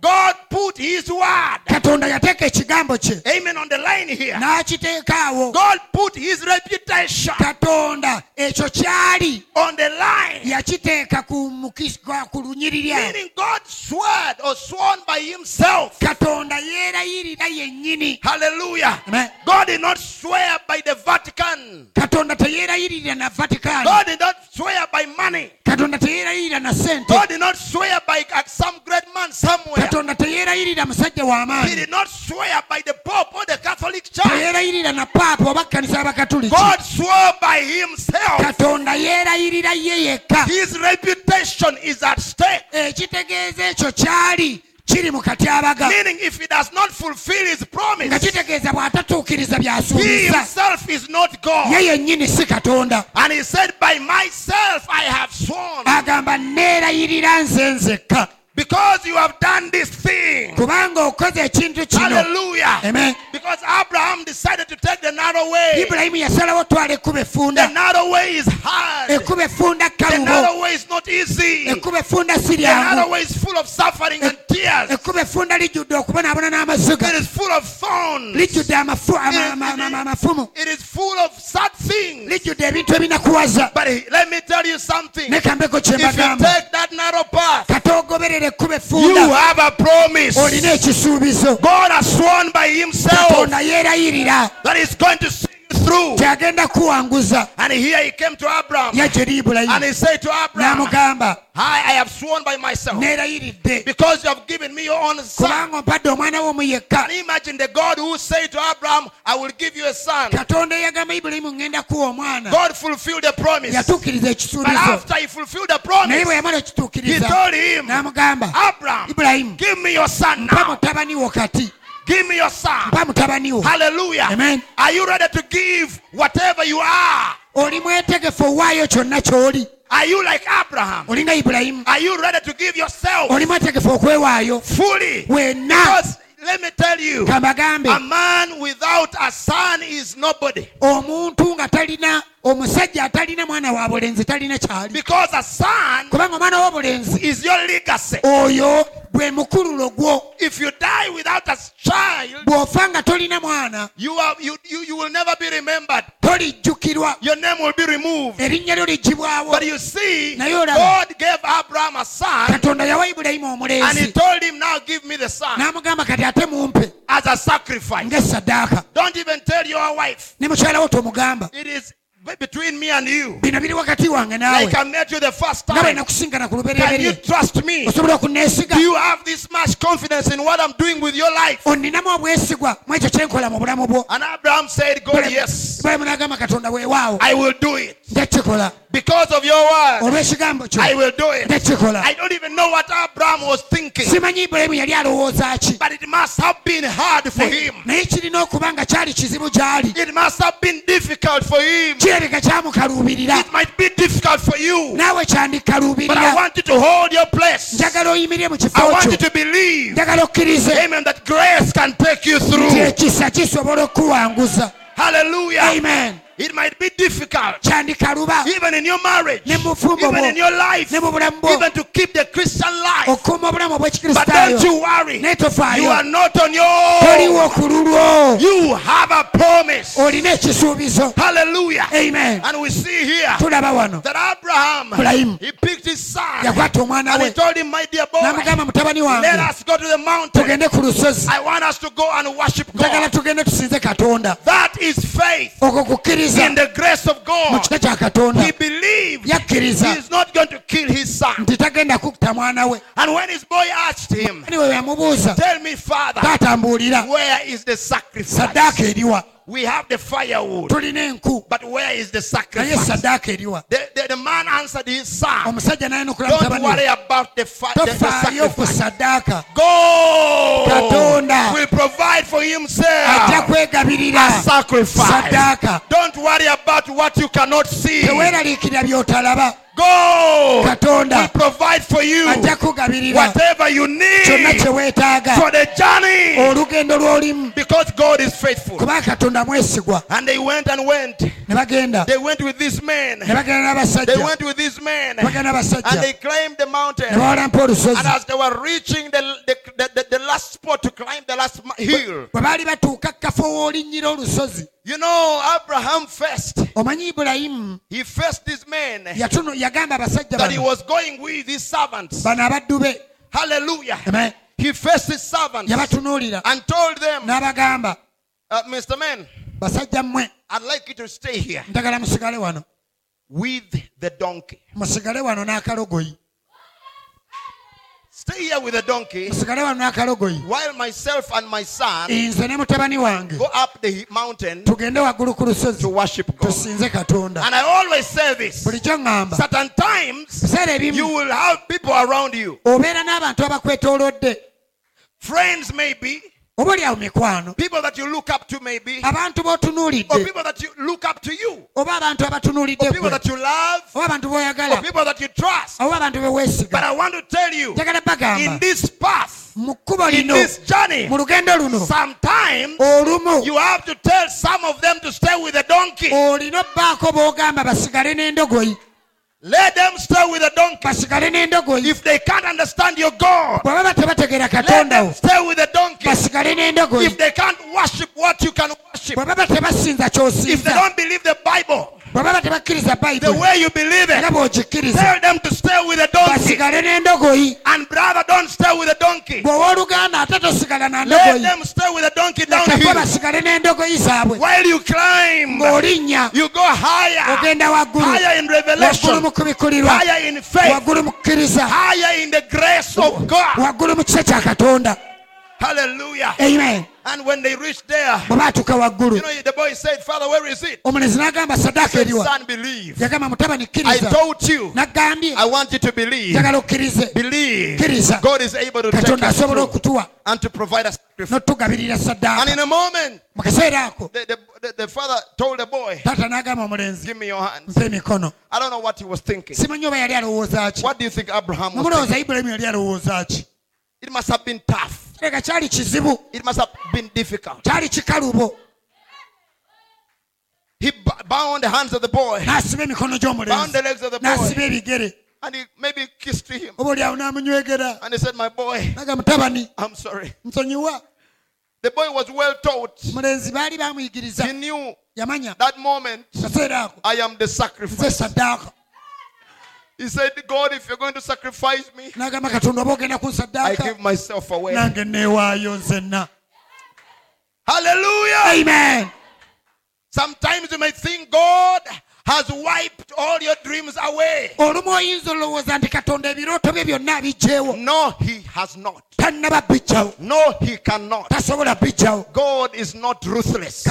God put his word, katonda yateeka ekigambo kye amen, on the line here. n'akiteeka awo God put his reputation katonda ekyo kyali on the line. yakiteeka ku muki- kwa- ku lunyiriri awo Meaning God swore or sworn by himself. katonda yeerayirira yennyini Hallelujah. Amen. God did not swear by the Vatican. katonda teyeerayirira na vatikaani God did not swear by money. katonda teyeerayirira na sente God did not swear by uh, some great man somewhere. Katonda teyeerayirira musajja He w'amaanyi did not swear by the Pope or the Catholic Church. teyeerayirira na paapa oba kkanisa y'abakatuliki God swore by himself. katonda yeerayirira ye yekka His reputation is at stake. Eh, ekitegeeza ekyo kyali kiri mu katyabaga Meaning, if he does not fulfill his nga promise, kitegeeza bw'atatuukiriza he himself is not God. yennyini si katonda And he said, By myself I have sworn. agamba neerayirira nze nzekka Because you have done this thing. kubanga okoze ekintu kino Hallelujah. Amen. Because Abraham decided to take the narrow way. ibulayimu yasalawo twala ekkuba The narrow way is hard. effunda The narrow way is not easy. The ekkuba effunda si narrow way is full of suffering and tears. ekkuba effunda lijjudde okubonaabona n'amaziga It is full of thorns. lijjudde amafumu It is full of sad things. lijjudde ebintu ebinakuwaza But let me tell you something. ne kambeko kye If you take that narrow path, ogoberera ekkuba you effunda have a promise. olina ekisuubizo God has sworn by himself. Katonda yeerayirira that he's going to see you through. kuwanguza And here he came to Abraham yajja eri and he said to Abraham, n'amugamba I, I have sworn by myself neerayiridde because you have given me your own son. kubanga ompadde omwana w'omu yekka Can you imagine the God who said to Abraham, I will give you a son? katonda eyagamba ibulayimu ŋŋenda kuwa omwana God fulfilled the promise. yatuukiriza But ekisuubizo after he fulfilled the naye promise, yamala he okituukiriza told him, n'amugamba Abraham, ibulayimu give me your son mpa now. mutabani wo kati Give me your son. mpa mutabani wo Hallelujah. Amen. Are you ready to give whatever you are? oli mwetegefu owaayo kyonna ky'oli Are you like Abraham? Are you ready to give yourself oli mwetegefu okwewaayo fully? Because let me tell you, a man without a son is nobody. omuntu nga talina omusajja atalina mwana wa bulenzi talina kyali Because a son kubanga omwana w'obulenzi is your legacy. oyo gwe mukululo gwo If you die without a child, bw'ofa nga tolina mwana you, are, you, you, you will never be remembered. tolijjukirwa Your name will be removed. erinnya lyo liggibwawo But you see, Naye olaba. God gave Abraham a son katonda yawa ibulayimu and he omulenzi told him, Now give me the son n'amugamba kati ate mumpe as a sacrifice. ng'essaddaaka Don't even tell your wife. ne mukyala wo tomugamba It is between me and you. bino biri wakati wange naawe Like I met you the first time. nakusinkana ku Can you lubereberye trust me? osobola okunneesiga Do you have this much confidence in what I'm doing with your life? onninamu obwesigwa mu ekyo kyenkola mu bulamu bwo And Abraham said, God, yes, ibulayimu n'agamba katonda weewaawo I will do it. ndekikola Because of your word, olw'ekigambo kyo I will do it. I don't even know what Abraham was thinking, simanyi ibulayimu yali alowooza ki? But it must have been hard for him. naye kirina okuba nga kyali kizibu gy'ali. It must have been difficult for him. kirabika kyamukaluubirira. It might be difficult for you, naawe but I want you to hold your place. njagala oyimirire mu I want you to believe, njagala okkirize. Amen, that grace can take you through. ekisa kisobola okuwanguza. Hallelujah. amen It might be difficult, even in your marriage, ne mu bufumbo even in your life, ne mu bulamu bwo even to keep the Christian life. okuuma obulamu But don't you worry, naye you are not on your toliwo own. ku lulwo You have a promise. olina ekisuubizo. Hallelujah. amen. And we see here tulaba wano. that Abraham, he picked his son. Yakwata omwana and he we. told him, My dear boy, n'amugamba mutabani wange let us go to the mountain. tugende ku lusozi. I want us to go and worship njagala God. tugende tusinze katonda. That is faith. Okwo kukkiriza in the grace of mu God. kika kya katonda He believed. Yakkiriza he is not going to kill his son. nti tagenda kukutta mwana we. And when his boy asked him, ani we yamubuuza Tell me, Father, taata mbuulira where is the sacrifice? saddaaka eriwa We have the firewood, but where is the sacrifice? The, the, the man answered his son, Don't worry about the, fi- the, the sacrifice. God will provide for himself. A sacrifice. Don't worry about what you cannot see. God Katonda. will provide for you ajja kugabirira whatever you kyonna need kye weetaaga for the journey olugendo lw'olimu because God is faithful. kubanga katonda mwesigwa And they went and went. ne bagenda They went with this man. ne bagenda They went with this man. ne bagenda And they climbed the mountain. ne bawalampa olusozi And as they were reaching the, the, the, the, the last spot to climb the last hill, bwe baali batuuka kafo w'olinnyira olusozi you know, Abraham first, omanyi ibulayimu he faced this man yatuno yagamba abasajja that he was going with his servants. abaddu be Hallelujah. Amen. He faced his servants yabatunuulira and told them, n'abagamba uh, Mr. Man, basajja mmwe I'd like you to stay here njagala musigale wano with the donkey. musigale wano n'akalogoyi Stay here with the donkey musigale wano n'akalogoyi while myself and my son nze ne mutabani wange. go up the mountain tugende waggulu ku to worship God. And I always say this certain times you will have people around you, obeera n'abantu abakwetoolodde. Friends maybe, oba awo mikwano. People that you look up to maybe, abantu or b'otunuulidde people that you look up to you, oba abantu abatunuulidde or people that you love, oba abantu or b'oyagala people that you trust. oba abantu But beweesiga I want to tell you, bagamba in this path, mu kkubo in lino this journey, mu lugendo luno sometimes olumu you have to tell some of them to stay with the donkey. olina obbaako b'ogamba basigale n'endogoyi Let them stay with the donkey. If they can't understand your God, bwe baba tebategeera let them stay with the donkey. If they can't worship what you can worship, bwe baba tebasinza if they don't believe the Bible bwe baba tebakkiriza the way you believe it, tell them to stay with the donkey. And brother, don't stay with the donkey. bw'owooluganda ate tosigala na Let them stay with the donkey downhill. basigale n'endogoyi zaabwe. While you climb, you go higher, higher in revelation, higher in faith, waggulu mu kukkiriza. Higher in the grace of God. Hallelujah. amen And when they reached there, bwe baatuuka waggulu you know, the boy said, Father, where is it? omulenzi n'agamba saddaaka Said, eriwa Son, believe. yagamba mutabani I kkiriza told you, I want you to believe. njagala okkirize Believe. Kkiriza. God is able to take katonda us asobola through okutuwa and to provide us And in a moment, mu kaseera ako the, the, the, the father told the boy, taata n'agamba omulenzi Give me your hands. emikono I don't know what he was thinking. simanyi oba yali alowooza ki What do you think Abraham was nomulowooza thinking? ibulayimu yali alowooza ki It must have been tough. Kireka kyali kizibu It must have been difficult. kyali kikalubo. He bound the hands of the boy, n'asiba emikono bound the gy'omulenzi legs of the n'asiba boy, ebigere. And he maybe kissed him. oba oli awo n'amunywegera. And he said, My boy, naga mutabani I'm sorry. nsonyiwa. The boy was well taught. mulenzi baali bamuyigiriza He knew yamanya. that moment, kaseera ako. I am the nze sacrifice. saddaaka He said, God, if you're going to sacrifice me, n'agamba katonda oba ogenda ku I give myself away. nange neewaayo nzenna Hallelujah. amen Sometimes you may think God has wiped all your dreams away. olumu oyinza olowooza nti katonda ebirooto bye byonna abigjeewo No, He has not. No, He cannot. God is not ruthless.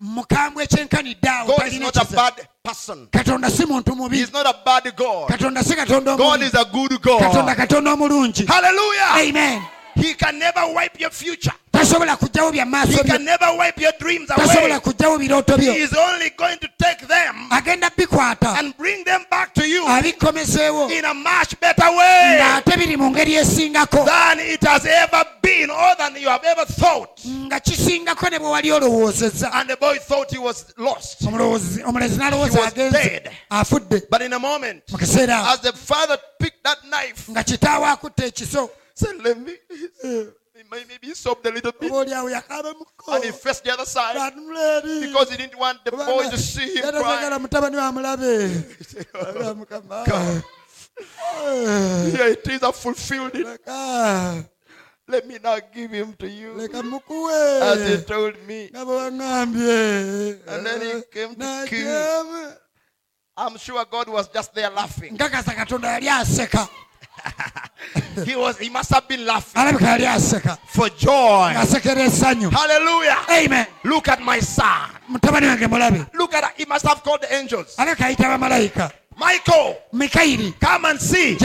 Mukambwe ekyenkanidde awo God is not a bad person. katonda si muntu mubi He's not a bad God. katonda si katonda God omubi is a good katonda katonda omulungi Hallelujah. amen He can never wipe your future. tasobola kugjawo bya He maaso byo can never wipe your dreams tasobola away. birooto byo He is only going to take them agenda bikwata and bring them back to you abikomeseewo in a much better way ng'ate biri mu ngeri esingako than it has ever been or than you have ever thought. nga kisingako ne bwe wali olowoozezza And the boy thought he was lost. Omulowoozi- omulenzi He n'alowooza agenze. afudde. But in a moment, mu kaseera ako as the father picked that knife, nga kitaawo akutta ekiso said, Let me. Maybe he sobbed a little bit. oba oli awo And he faced the other side because he didn't want the boy to see him yatazagala cry. mutabani wamulabe Ala Mukama. God. Here it is, I fulfilled it. Let me now give him to you. As he told me. nga bwe waŋŋambye And then he came to N'ajyamu. I'm sure God was just there laughing. Nkakasa katonda yali aseka He was he must have been laughing alabika yali aseka for joy. Hallelujah. amen Look at my son. mutabani wange mulabe Look at he must have called the angels. Alabika ayita bamalayika Michael, mikayiri come and see.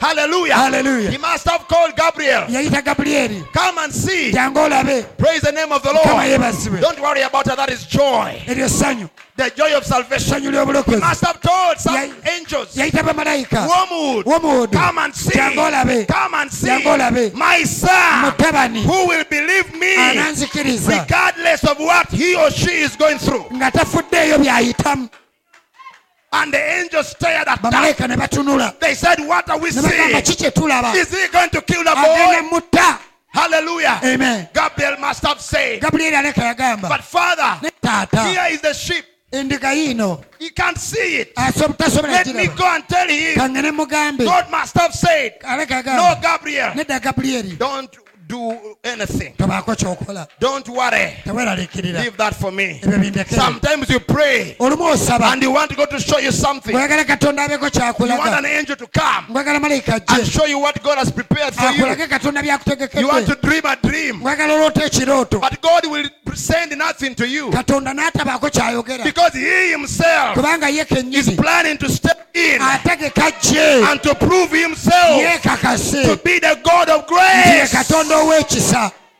Hallelujah. Hallelujah. He must have called Gabriel. yayita gabuliyeri Come and see. jangu olabe Praise the name of the Lord. Don't worry about it. That is joy. eryo essanyu The joy of salvation. ly'obulokozi Must have told some angels. Wormwood. womuudu Come and see. Come and see. My son mutabani who will believe me ananzikiriza regardless of what he or she is going through. nga tafuddeeyo by'ayitamu And the angels stared at that. bamalayika ne batunula They said, What are we ne bagamba seeing? ki kye tulaba Is he going to kill the agenda boy? mutta Hallelujah. amen Gabriel must have said, gabuliyeri aleka yagamba But Father, ne taata here is the sheep. endiga yiino He can't see it. aso- tasobola Let me giraba go and tell him. mugambe God must have said, aleka No, yagamba Gabriel, nedda don't do anything. Don't worry. Leave that for me. Sometimes you pray and you want God to show you something. You ngwagala katonda abeeko want an angel to come and show you what God has prepared for you. You want to dream a dream, ngwagala oloota ekirooto but God will send nothing to you. Katonda n'atabaako kyayogera. Because He Himself is planning to step in and to prove Himself to be the God of grace.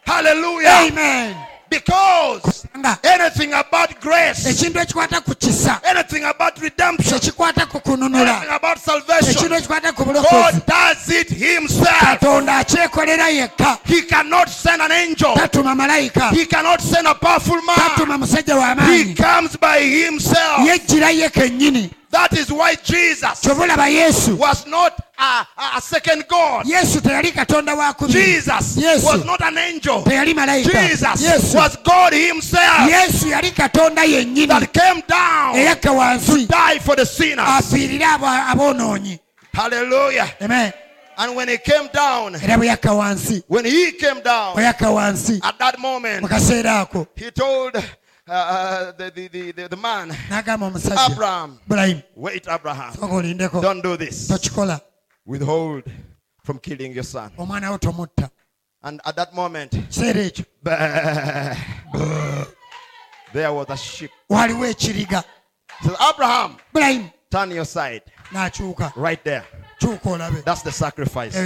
Hallelujah. amen Because anything about grace, ekintu ekikwata ku kisa anything about redemption, ekikwata ku kununula anything about salvation, ekintu ekikwata ku bulokozi God does it Himself. katonda akyekolera yekka He cannot send an angel. tatuma malayika He cannot send a powerful man. tatuma musajja He comes by himself. yejjira ye kennyini That is why Jesus kyobulaba yesu was not a, a- second God. yesu teyali katonda wa Jesus Yesu. was not an angel. teyali malayika Jesus yesu was God himself yesu yali katonda yennyini that came down eyakka wansi die for the sinners. afiirire aboonoonyi Hallelujah. Amen. And when he came down, era bwe yakka wansi when he came down, bwe yakka wansi at that moment, mu kaseera ako he told uh, uh, the, the, the, the, man, Abraham, wait, Abraham, don't do this. Withhold from killing your son. omwana wo tomutta. And at that moment, there was a ekiriga. Says, Abraham, turn your side. Right there. That's the sacrifice.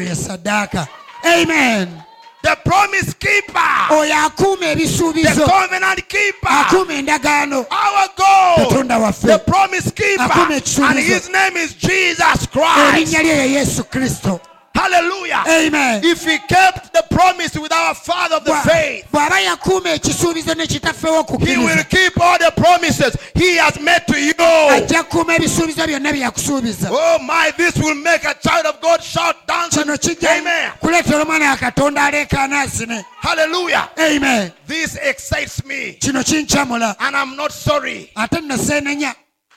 amen The promise keeper. oyo akuuma The ebisuubizo covenant keeper. akuuma endagaano Our God. katonda waffe The promise keeper. Akume ekisuubizo. And his name is Jesus Christ. erinnya lye ye yesu kristo Hallelujah. amen If he kept the promise with our father of the faith, bw'aba yakuuma ekisuubizo ne kitaffe he will keep all the promises he has made to you. ajja kukuuma ebisuubizo byonna bye yakusuubiza Oh my, this will make a child of God shout, dance, kino and kijja amen. kuleetera omwana wa katonda aleekaana asine Hallelujah. amen This excites me, and I'm not sorry.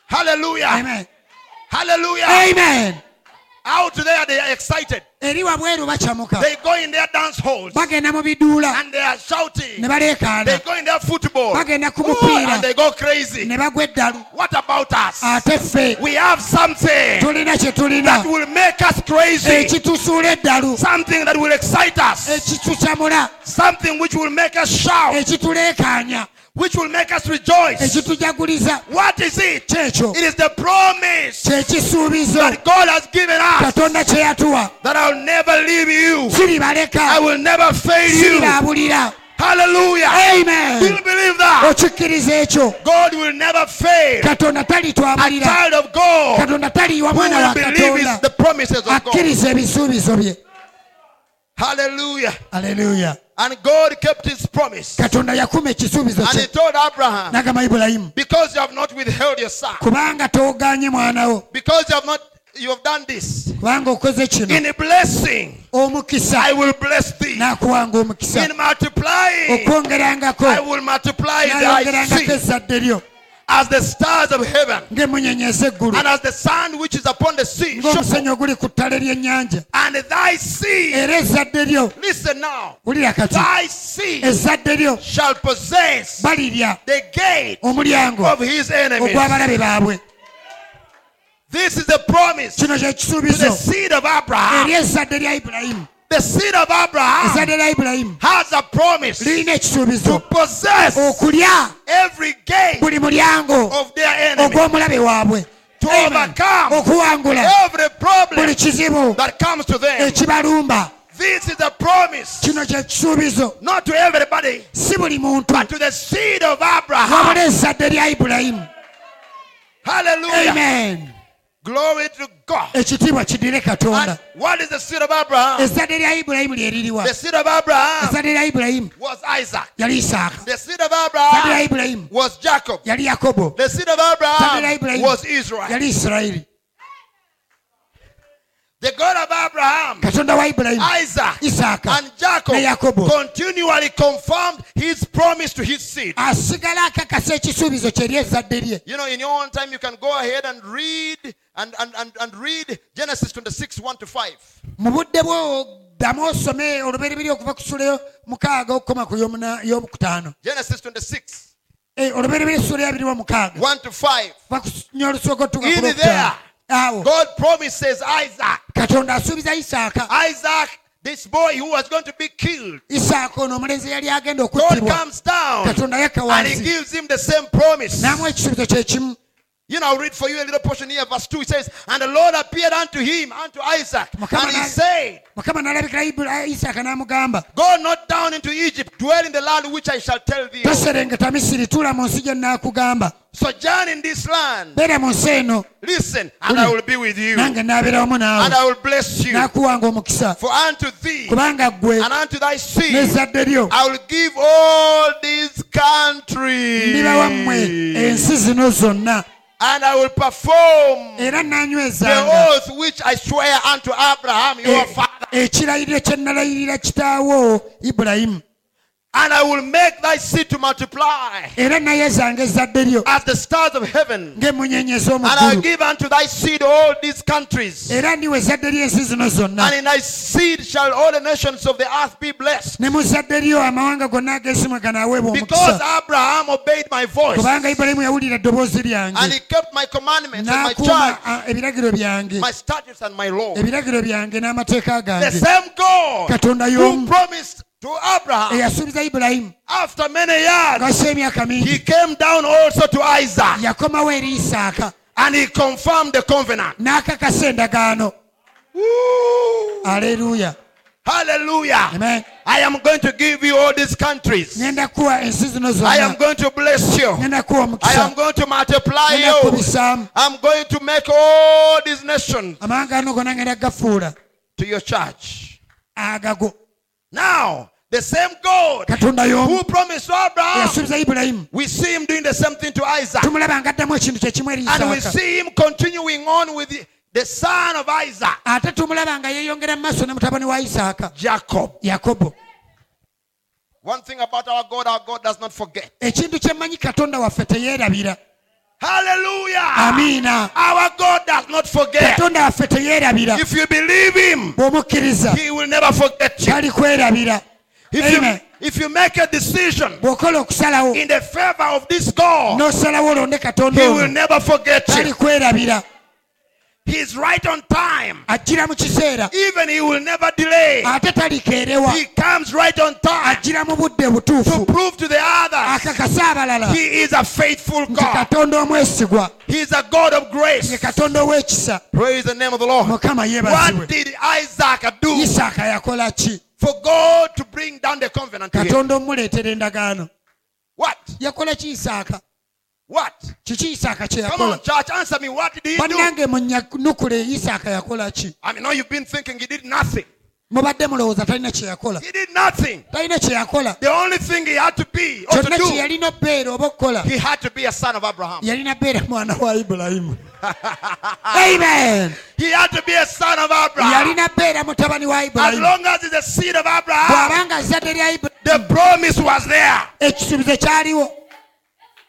Hallelujah. amen Hallelujah. amen Out there, they are excited. Eri wabweru bacamuka They go in their dance halls bagenda mu biduula and they are shouting. ne baleekaana They go in their football. bagenda ku mupiira and they go crazy. ne bagwa eddalu What about us? ate ffe We have something tulina kye that tulina will make us crazy. ekitusuula eddalu Something that will excite us. Something which will make us shout. ekituleekaanya Which will make us rejoice. ekitujaguliza What is it? kyekyo It is the promise kyekisuubizo that God has given us katonda kye yatuwa that I'll never leave you. I siribaleka will never fail you. siribaabulira Hallelujah. Do you amen believe that? okikkiriza ekyo God will never fail. katonda A talitwabulira child of God katonda taliyiwa who mwana will wa believe his, katonda the promises of God. akkiriza ebisuubizo bye Hallelujah. aleluya And God kept his promise. katonda yakuma ekisuubizo And kye he told Abraham, n'agamba ibulayimu because you have not withheld your son, kubanga tooganye mwana wo because you have not you have done this. kubanga okoze kino In a blessing, omukisa I will bless thee. n'akuwanga omukisa In multiplying, okwongerangako I will multiply thy n'ayongerangako seed ezzadde lyo as the stars of heaven and as the sun which is upon the sea. ng'omusenyu oguli ku ttale ly'ennyanja And thy seed, era ezzadde lyo. listen now, wulira kati thy seed ezzadde lyo. shall possess balirya the gate omulyango of his enemies. ogw'abalabe baabwe. This is the promise to the seed of Abraham. eri ezzadde lya ibulayimu The seed of Abraham ezzadde lya ibulayimu has a promise to possess every gate of their enemy, to overcome every problem that comes to them. This is a promise. Kino not to everybody, si buli muntu. but to the seed of Abraham. wabula ezzadde lya ibulayimu Hallelujah. amen Glory to God. ekitiibwa kidire katonda what is the seed of Abraham? ezzadde lya ibulayimu lye liriwa The seed of Abraham ezzadde lya ibulayimu was Isaac. yali isaaka The seed of ezzadde lya Abraham ibulayimu was Jacob. yali yakobo The seed of ezzadde lya Abraham ibulayimu was Israel. yali isirayiri The God of Abraham, katonda wa ibulayimu Isaac, isaaka and Jacob ne yakobo continually confirmed his promise to his seed. asigala akakasa ekisuubizo kye eri lye You know, in your own time, you can go ahead and read and, and, and, and read Genesis 26, 1 to 5. mu budde bwo ddamu osome olubereberye okuva ku sula mukaaga okukoma ku y'omuna- Genesis 26, Eh, olubereberye sula ya abiri wa mukaaga 1 to 5. kuva ku nya olusoga otuuka ku In lwokutaano God promises Isaac. katonda asuubiza isaaka. Isaac, this boy who was going to be killed, isaaka ono omulenzi yali agenda God comes down and he gives him the same promise. N'amuwa ekisuubizo kye kimu You know, I'll read for you a little portion here, verse 2. It says, And the Lord appeared unto him, unto Isaac, and he said, mukama n'alabikira Ibula- Go not down into Egypt, dwell in the land which I shall tell thee. of. toserengeta misiri tuula mu nsi gye nnaakugamba Sojourn in this land. beera mu nsi eno Listen, and I will be with you, and nange naabeera wamu I will bless you. For unto thee and unto thy seed I will give all these countries, ndibawa mmwe ensi zino zonna and I will perform the oath which I swear unto Abraham your e- father, ekirayiro kye nalayirira kitaawo ibulayimu and I will make thy seed to multiply era nayezanga ezzadde lyo as the stars of heaven, and I'll ez'omuggulu give unto thy seed all these countries, era ndiwa ezzadde ly'ensi zino zonna. And in thy seed shall all the nations of the earth be blessed. ne mu zzadde lyo amawanga gonna ag'ensi mwe ganaaweebwa Because omukisa Abraham obeyed my voice, kubanga ibulayimu yawulira eddoboozi and lyange he kept my commandments and my n'akuuma charge, ah, ebiragiro byange. My statutes and my law. ebiragiro byange n'amateeka The gange. same God katonda who y'omu promised to Abraham. eyasuubiza ibulayimu After many years, ngasa emyaka mingi he came down also to Isaac yakomawo eri isaaka and he confirmed the covenant. n'akakasa endagaano aleluya Hallelujah. amen I am going to give you all these countries. ngenda kuwa ensi zino I am going to bless you. I am going to multiply you. I'm going to make all these nations amawanga ano gonna ngenda gafuula to your church. Now, the same God who promised to Abraham, we see him doing the same thing to Isaac. tumulaba nga addamu ekintu kyekimu eri And we see him continuing on with the, the son of Isaac, ate tumulaba nga yeeyongera mu maaso ne mutabani wa isaaka Jacob. yakobo One thing about our God, our God does not forget. ekintu kyemmanyi katonda waffe teyeerabira Hallelujah. amiina Our God does not forget. katonda waffe teyeerabira If you believe him, he will never forget you. If you, Amen. if you make a decision in the favor of this God, n'osalawo olonde katonda he will never forget you. He's right on time. Ajjira mu kiseera Even he will never delay. ate talikeerewa He comes right on time ajjira mu budde to prove to the others akakasa abalala he is a faithful nti God. katonda omwesigwa He is a God of ye grace. katonda ow'ekisa Praise the name of the Lord. mukama What did Isaac do isaaka yakola ki for God to bring down the covenant katonda omuleetera endagaano What? yakola ki isaaka What? Kiki isaaka kye Come on, church, answer me. What did he do? munyanukule isaaka yakola ki I mean, know you've been thinking he did nothing. mubadde mulowooza talina kye yakola He did nothing. talina kye yakola The only thing he had to be or kyonna kye yalina obbeera oba okukola he had to be a son of Abraham. yalina beera mwana wa ibulayimu <laughs> amen He had to be a son of Abraham. yalina beera mutabani wa As long as he's a seed of Abraham, zadde lya ibulayimu the promise was there.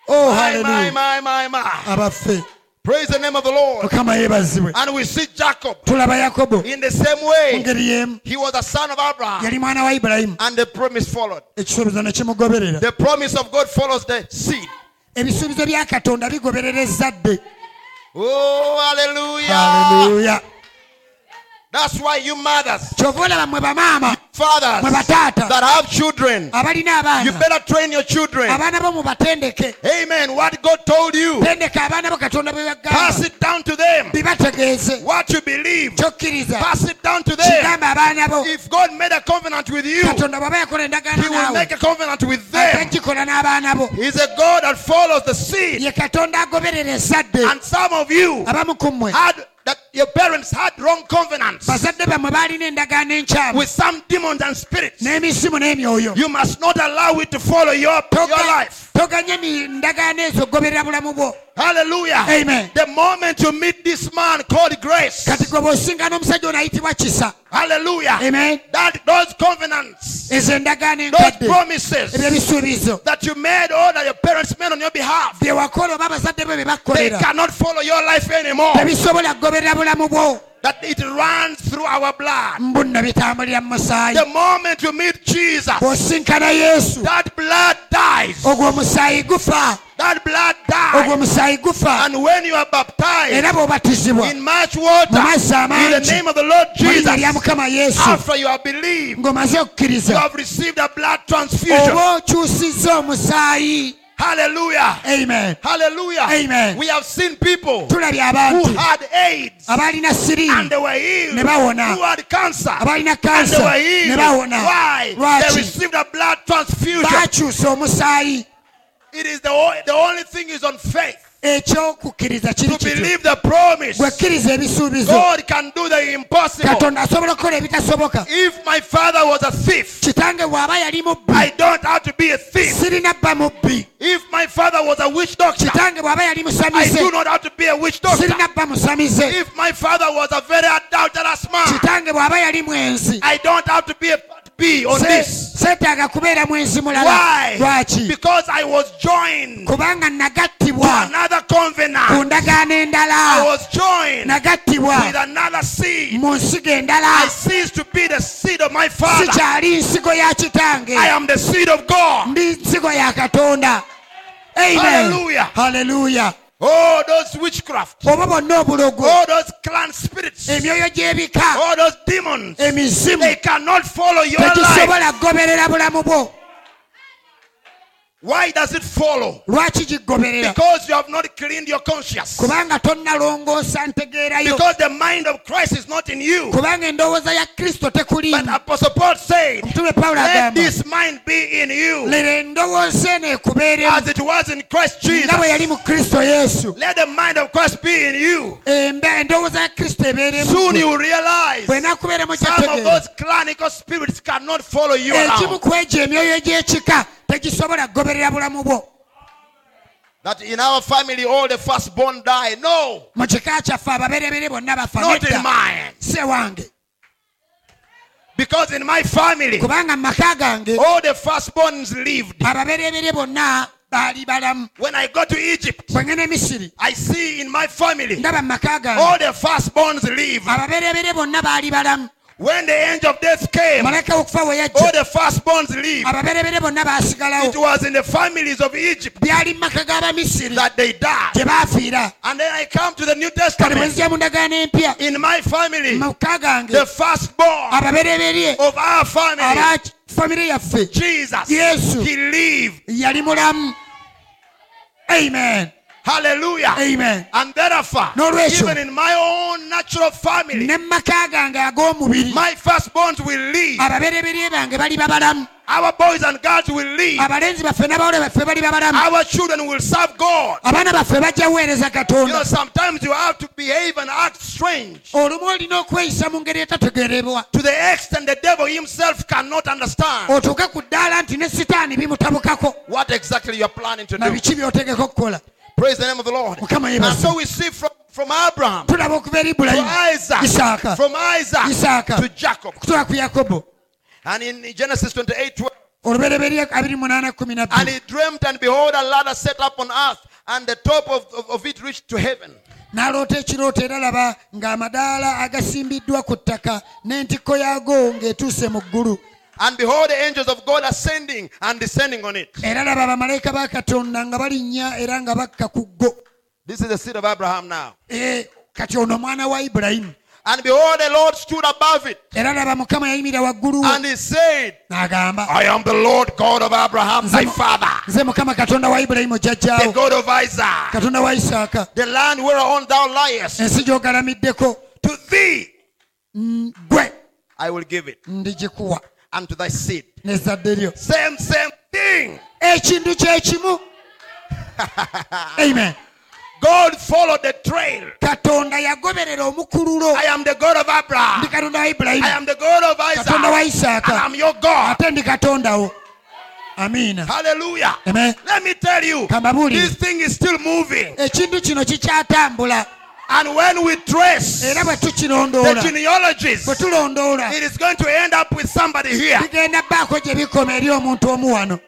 Oh My, my, my, my, my. abaffe Praise the name of the Lord. Oh, mukama yeebazibwe And we see Jacob tulaba yakobo in the same way. ngeri y'emu He was a son of Abraham. yali mwana wa ibulayimu And the promise followed. ekisuubizo ne kimugoberera The promise of God follows the seed. ebisuubizo bya katonda bigoberera ezzadde Oh, hallelujah. Hallelujah. That's why you mothers, kyova olaba mwe bamaama fathers mwe bataata that have children, abalina you better train your children. abaana bo mubatendeke. Amen. What God told you, tendeka abaana bo katonda bwe pass it down to them. bibategeeze What you believe, kyokkiriza pass it down to them. kigambe abaana bo. If God made a covenant with you, katonda bw'aba yakola endagaano He will make a covenant with them. n'abaana bo. He's a God that follows the seed. ye katonda agoberera ezzadde And some of you abamu ku mmwe had that your parents had wrong covenants bazadde bammwe baalina endagaano enkyamu with some demons and spirits. You must not allow it to follow your, your life. toganye mi- ndagaano ezo goberera bulamu bwo Hallelujah. Amen. The moment you meet this man called grace. kati gwe bw'osingana omusajja ono ayitibwa kisa Hallelujah. Amen. That those covenants, those promises that you made or that your parents made on your behalf, bye wakola oba abazadde bo bye they cannot follow your life anymore. Tebisobola kugoberera bulamu bwo That it runs through our blood. mbunno bitambulira mu musaayi The moment you meet Jesus, that blood dies. ogwo omusaayi gufa. That blood dies. And when you are baptized in much water, in the name of the Lord mu linnya lya Jesus, after you have believed, you have received a blood transfusion. Oba okyusizza omusaayi Hallelujah. amen Hallelujah. Amen. We have seen people tulabye who had AIDS abaalina and they were healed. Ne bawona. Who had cancer abaalina and they were ne healed. bawona Why? They received a blood transfusion. baakyusa omusaayi It is the, the only thing is on faith. Ekyokukkiriza kiri To believe the promise. gwekkiriza ebisuubizo God can do the impossible. katonda asobola okukola ebitasoboka If my father was a thief, kitange bw'aba yali mubbi I don't have to be a thief. sirina bba mubbi If my father was a witch doctor, kitange bw'aba yali I do not have to be a witch doctor. sirina bba musamize If my father was a very kitange bw'aba yali mwenzi I don't have to be a be on Se- this. seetaaga kubeera mwenzi mulala. Lwaki? Because I was joined kubanga nagattibwa another ku ndagaano I endala was joined nagattibwa with another seed. mu nsigo I endala to be the seed of my father. sikyali nsigo ya kitange. I am the seed of God. ndi nsigo ya katonda. Amen. Hallelujah. haleluya Oh, those witchcraft. oba bonna obulogo Oh, those clan spirits. spirits, emyoyo gy'ebika all those demons, emizimu they cannot follow your life. tegisobola kugoberera bulamu bwo Why does it follow? lwaki gigoberera Because you have not cleaned your conscience. kubanga tonnalongoosa ntegeerayo Because the mind of Christ is not in you. kubanga endowooza ya kristo tekuli But Apostle Paul said, omutume pawulo Let agamba this mind be in you lero endowooza eno ekubeeremu as it was in Christ nga bwe yali Jesus. mu kristo yesu Let the mind of Christ be in you. Emba- endowooza ya kristo ebeeremu Soon you will realize bw'enaakubeeramu some of kyategeera those clinical spirits cannot follow you ekimu around. ku egyo emyoyo egy'ekika tegisobola kugoberera bulamu bwo That in our family all the firstborn die. No, mu kika kyaffe ababerebere bonna bafa not in mine. se Because in my family, kubanga mu maka gange all the firstborns lived. ababerebere bonna baali balamu When I go to Egypt, bwe ngene misiri I see in my family ndaba mu maka gange all the firstborns live. Ababerebere bonna baali balamu When the angel of death came, malayika w'okufa we all the firstborns bonna It was in the families of Egypt byali mu maka g'abamisiri that they died. And then I come to the New Testament. nzija mu ndagaano empya In my family, mu maka gange the firstborn of our family, famire yaffe Jesus, Yesu. he lived. yali mulamu amen Hallelujah. amen And N'olwekyo. even in my own natural family, ne mu maka gange ag'omubiri my firstborns will live. ababereberye bange bali babalamu Our boys and girls will live. abalenzi baffe n'abawole baffe bali Our children will serve God. abaana baffe bajja kuweereza You know, sometimes you have to behave and act strange olumu olina okweyisa mu ngeri etategeerebwa to the extent the devil himself cannot understand otuuke ku ddaala nti ne sitaani bimutabukako what exactly you're planning to do. Biki by'otegeka okukola Praise the name of the Lord. And so we see from, from Abraham to tulaba okuva eri ibulayimu Isaac, from Isaac Isaaka. to Jacob. And in Genesis 28 12, and he dreamt, and behold, a ladder set up on earth, and the top of, of, of it reached to heaven. n'aloota ekirooto era laba ng'amadaala agasimbiddwa ku ttaka n'entikko yaago ng'etuuse mu ggulu And behold, the angels of God ascending and descending on it. era laba bamalayika ba katonda nga balinnya era nga bakka ku ggo. This is the seed of Abraham now. Kati ono mwana wa ibulayimu And behold, the Lord stood above it, era laba mukama yayimirira waggulu and he said, I am the Lord God of Abraham, thy father, nze mukama katonda wa the God of Isaac, the land whereon thou liest. To thee I will give it, ndigikuwa and to thy seed. lyo Same, same thing. ekintu kyekimu <laughs> amen God followed the trail. katonda yagoberera omukululo I am the God of Abraham. ndi katonda wa I am the God of katonda wa Isaac. I am your God. ate ndi katonda wo amiina Hallelujah. Amen. Let me tell you, Kambabuulire. this thing is still moving. ekintu kino kikyatambula And when we trace the genealogies, it is going to end up with somebody here. bigenda baako gye bikoma eri omuntu omu wano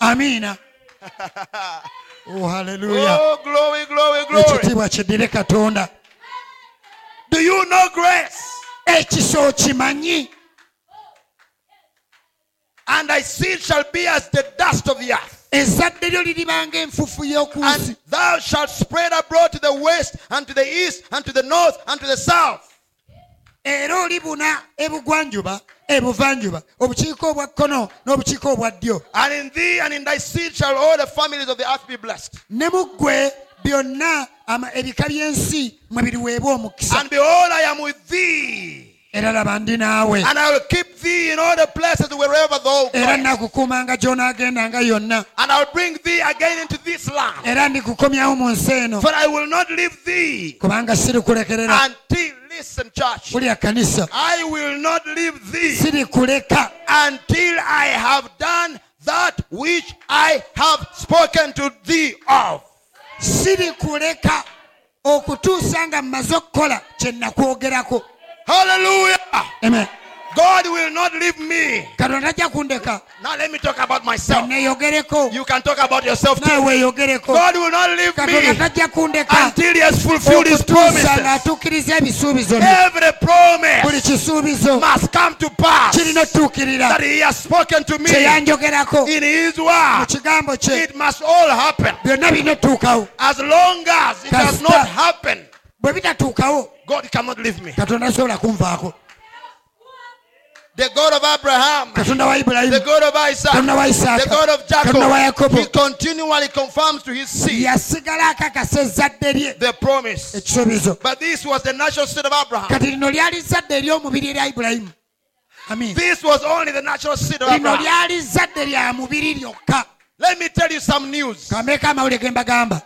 amiina <laughs> oh, haleluya Oh, glory, glory, glory. ekitiibwa kiddire katonda Do you know grace? okimanyi And thy seed shall be as the dust of the earth. Ezzadde lyo liribanga enfufu y'oku nsi And thou shalt spread abroad to the west, and to the east, and to the north, and to the south. era olibuna ebugwanjuba ebuvanjuba obukiiko obwa kkono n'obukiiko obwa ddyo And in thee and in thy seed shall all the families of the earth be blessed. ne mu ggwe byonna ebika by'ensi mwe biriweebwa omukisa And behold, I am with thee. Era laba ndi naawe. And I will keep thee in all the places wherever thou era goest. nakukuumanga gy'onaagendanga yonna. And I will bring thee again into this land. era ndikukomyawo mu nsi eno. For I will not leave thee kubanga sirikulekerera. until, listen, church, kanisa I will not leave thee sirikuleka. until I have done that which I have spoken to thee of. sirikuleka okutuusa nga mmaze okukola kye nakwogerako Hallelujah. Amen. God will not leave me. katonda tajja kundeka Now let me talk about myself. You can talk about yourself too. God will not leave me until he has fulfilled his promises. ng'atuukiriza ebisuubizo bye Every promise must come to pass that he has spoken to me in his word. It must all happen. byonna birina otuukawo As long as it does not happen, bwe bitatuukawo God cannot leave me. katonda tasobola kunvaako The God of Abraham, the God of Isaac, the God of Jacob, he continually confirms to his seed yasigala akakasa ezzadde the promise. But this was the natural seed of Abraham. kati lino lyali zadde ery'omubiri erya ibulayimu amin This was only the natural seed of Abraham. lyali zadde lya mubiri lyokka Let me tell you some news. kambeeko amawulire ge mbagamba.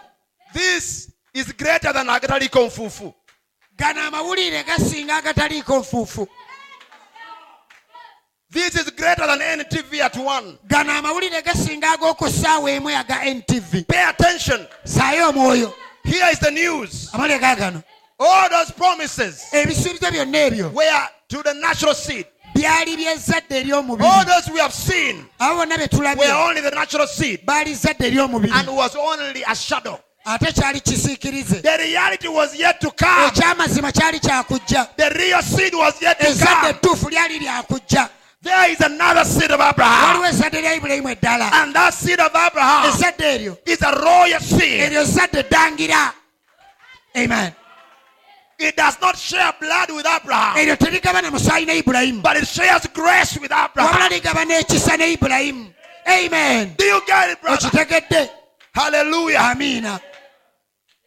This is greater than agatali konfufu. gano amawulire gasinga agataliiko nfuufu This is greater than NTV at one. gano amawulire gasinga ag'oku ssaawa emu aga ntv Pay attention. saayo omwoyo Here is the news. amawulire gaagano All those promises ebisuubizo byonna ebyo were to the natural seed. byali by'ezzadde All ery'omubiri those we have seen abo bonna be were tulabye only the natural seed baali zadde ery'omubiri and was only a shadow. ate kyali kisiikirize The reality was yet to come. ekyamazima kyali kyakujja The real seed was yet to come. ettuufu lyali lyakujja There is another seed of Abraham. waliwo ezzadde lya ibulayimu eddala And that seed of Abraham is a royal seed. eryo zzadde eddangira amen It does not share blood with Abraham, eryo terigabana musaayi ne ibulayimu but it shares grace with Abraham. ligaba n'ekisa ne ibulayimu amen Do you get it, brother? Hallelujah. amiina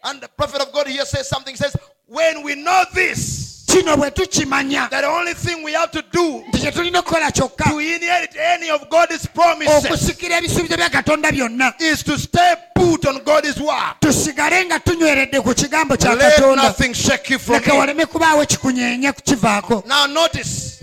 And the prophet of God here says something. Says, When we know this, kino bwe tukimanya that the only thing we have to do nti kye tulina okukola kyokka to inherit any of God's promises okusikira ebisuubizo bya katonda byonna is to stay put on God's word. tusigale nga tunyweredde ku kigambo kya Let nothing shake you from it. waleme kubaawo kikunyeenya kukivaako Now notice,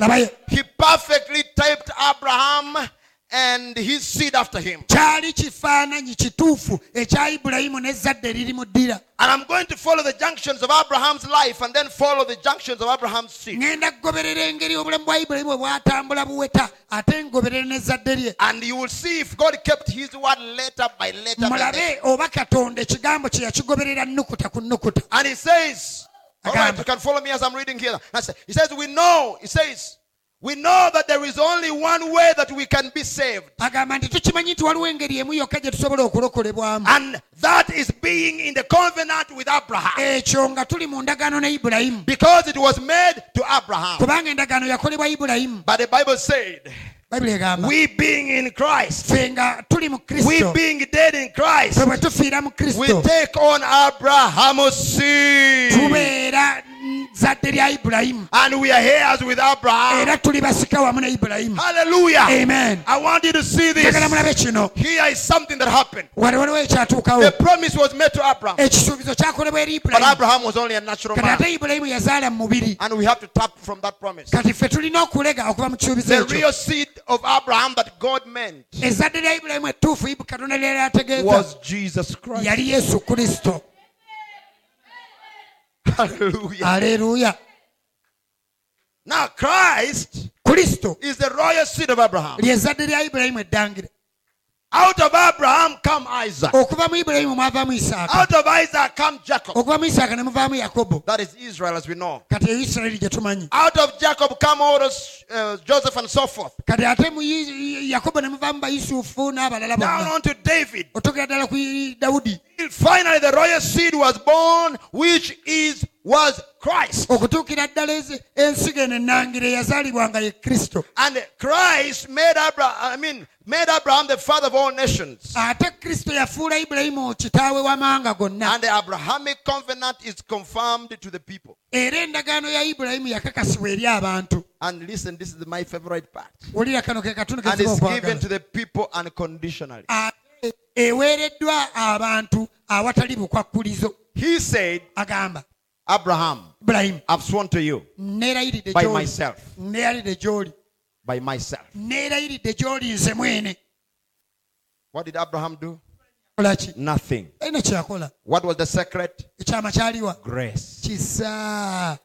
he perfectly typed Abraham and his seed after him. kyali kifaananyi kituufu ekya ibulayimu n'ezzadde eriri ddira And I'm going to follow the junctions of Abraham's life and then follow the junctions of Abraham's seed. ŋŋenda kugoberera engeri obulamu bwa ibulayimu bwe bwatambula buweta ate ngoberere n'ezzadde lye And you will see if God kept his word letter by letter. by letter. mulabe oba katonda ekigambo kye yakigoberera nnukuta ku nnukuta And he says, all right, Agamba. you can follow me as I'm reading here. He says, we know, he says, we know that there is only one way that we can be saved. agamba nti tukimanyi nti waliwo engeri emu yokka gye tusobola okulokolebwamu And that is being in the covenant with Abraham. ekyo nga tuli mu ndagaano ne ibulayimu Because it was made to Abraham. kubanga endagaano yakolebwa ibulayimu But the Bible said, we being in Christ, ffe nga tuli mu we being dead in Christ, ffe bwe tufiira mu we take on Abraham's seed. Zadde lya ibulayimu And we are heirs with Abraham. era tuli basika wamu ne ibulayimu Hallelujah. amen I want you to see this. njagala mulabe kino Here is something that happened. waliwo The ekyatuukawo promise was made to Abraham. ekisuubizo kyakolebwa eri But Abraham was only a natural kati man. ate ibulayimu yazaala mu mubiri And we have to tap from that promise. kati ffe tulina okulega okuva mu kisuubizo The ekyo real seed of Abraham that God meant ezzadde lya ibulayimu ettuufu katonda lyali ategeeza was Jesus Christ. yali yesu kristo Hallelujah. aleluya Now, Christ kristo is the royal seed of Abraham. lyezzadde lya ibulayimu eddangire Out of Abraham come Isaac. okuva mu ibulayimu mwavaamu isaaka Out of Isaac come Jacob. okuva mu isaaka ne muvaamu yakobo That is Israel as we know. kati eyo isirayiri gye tumanyi Out of Jacob come all those uh, Joseph and so forth. kati ate mu Yi- yakobo ne muvaamu bayusufu n'abalala Down bonna on to David. otogera ddala ku dawudi Finally, the royal seed was born, which is was Christ. okutuukira ddala ezi- eno ennangire eyazaalibwanga ye kristo And Christ made Abraham, I mean, made Abraham the father of all nations. ate kristo yafuula ibulayimu kitaawe w'amawanga gonna And the Abrahamic covenant is confirmed to the people. era endagaano ya ibulayimu yakakasibwa eri abantu And listen, this is my favorite part. wulira kano ke katundu And it's given to the people unconditionally. Ah, eweereddwa abantu awatali bukwakkulizo He said, agamba Abraham, ibulayimu I've sworn to you neerayiridde by myself, neerayiridde gy'oli by myself. neerayiridde gy'oli nze mwene What did Abraham do? Nothing. talina kyeyakola What was the secret? ekyama kyaliwa Grace. kisa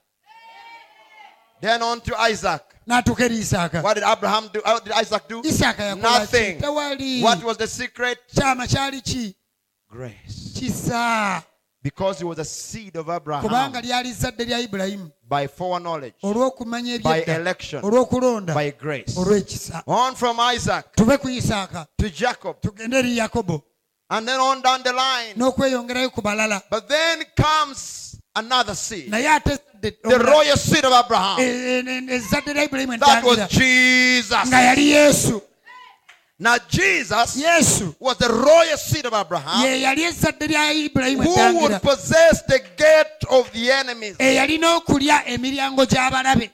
Then on to Isaac. N'atuuka eri isaaka What did Abraham do? What did Isaac do? isaaka yakola ki Nothing. tewali What was the secret? kyama kyali ki Grace. kisa Because he was a seed of kubanga Abraham lyali zadde lya ibulayimu by foreknowledge, olw'okumanya by ebyedda election, olw'okulonda by grace. olw'ekisa On from Isaac tuve ku isaaka to Jacob, tugende eri yakobo and then on down the line. n'okweyongerayo ku balala But then comes another seed. naye ate The royal seed of Abraham. ezzadde lya ibulayimu That was Jesus. nga yali yesu Now Jesus yesu was the royal seed of Abraham ye yali ezzadde lya ibulayimu who would possess the gate of the enemies. eyalina okulya emiryango gy'abalabe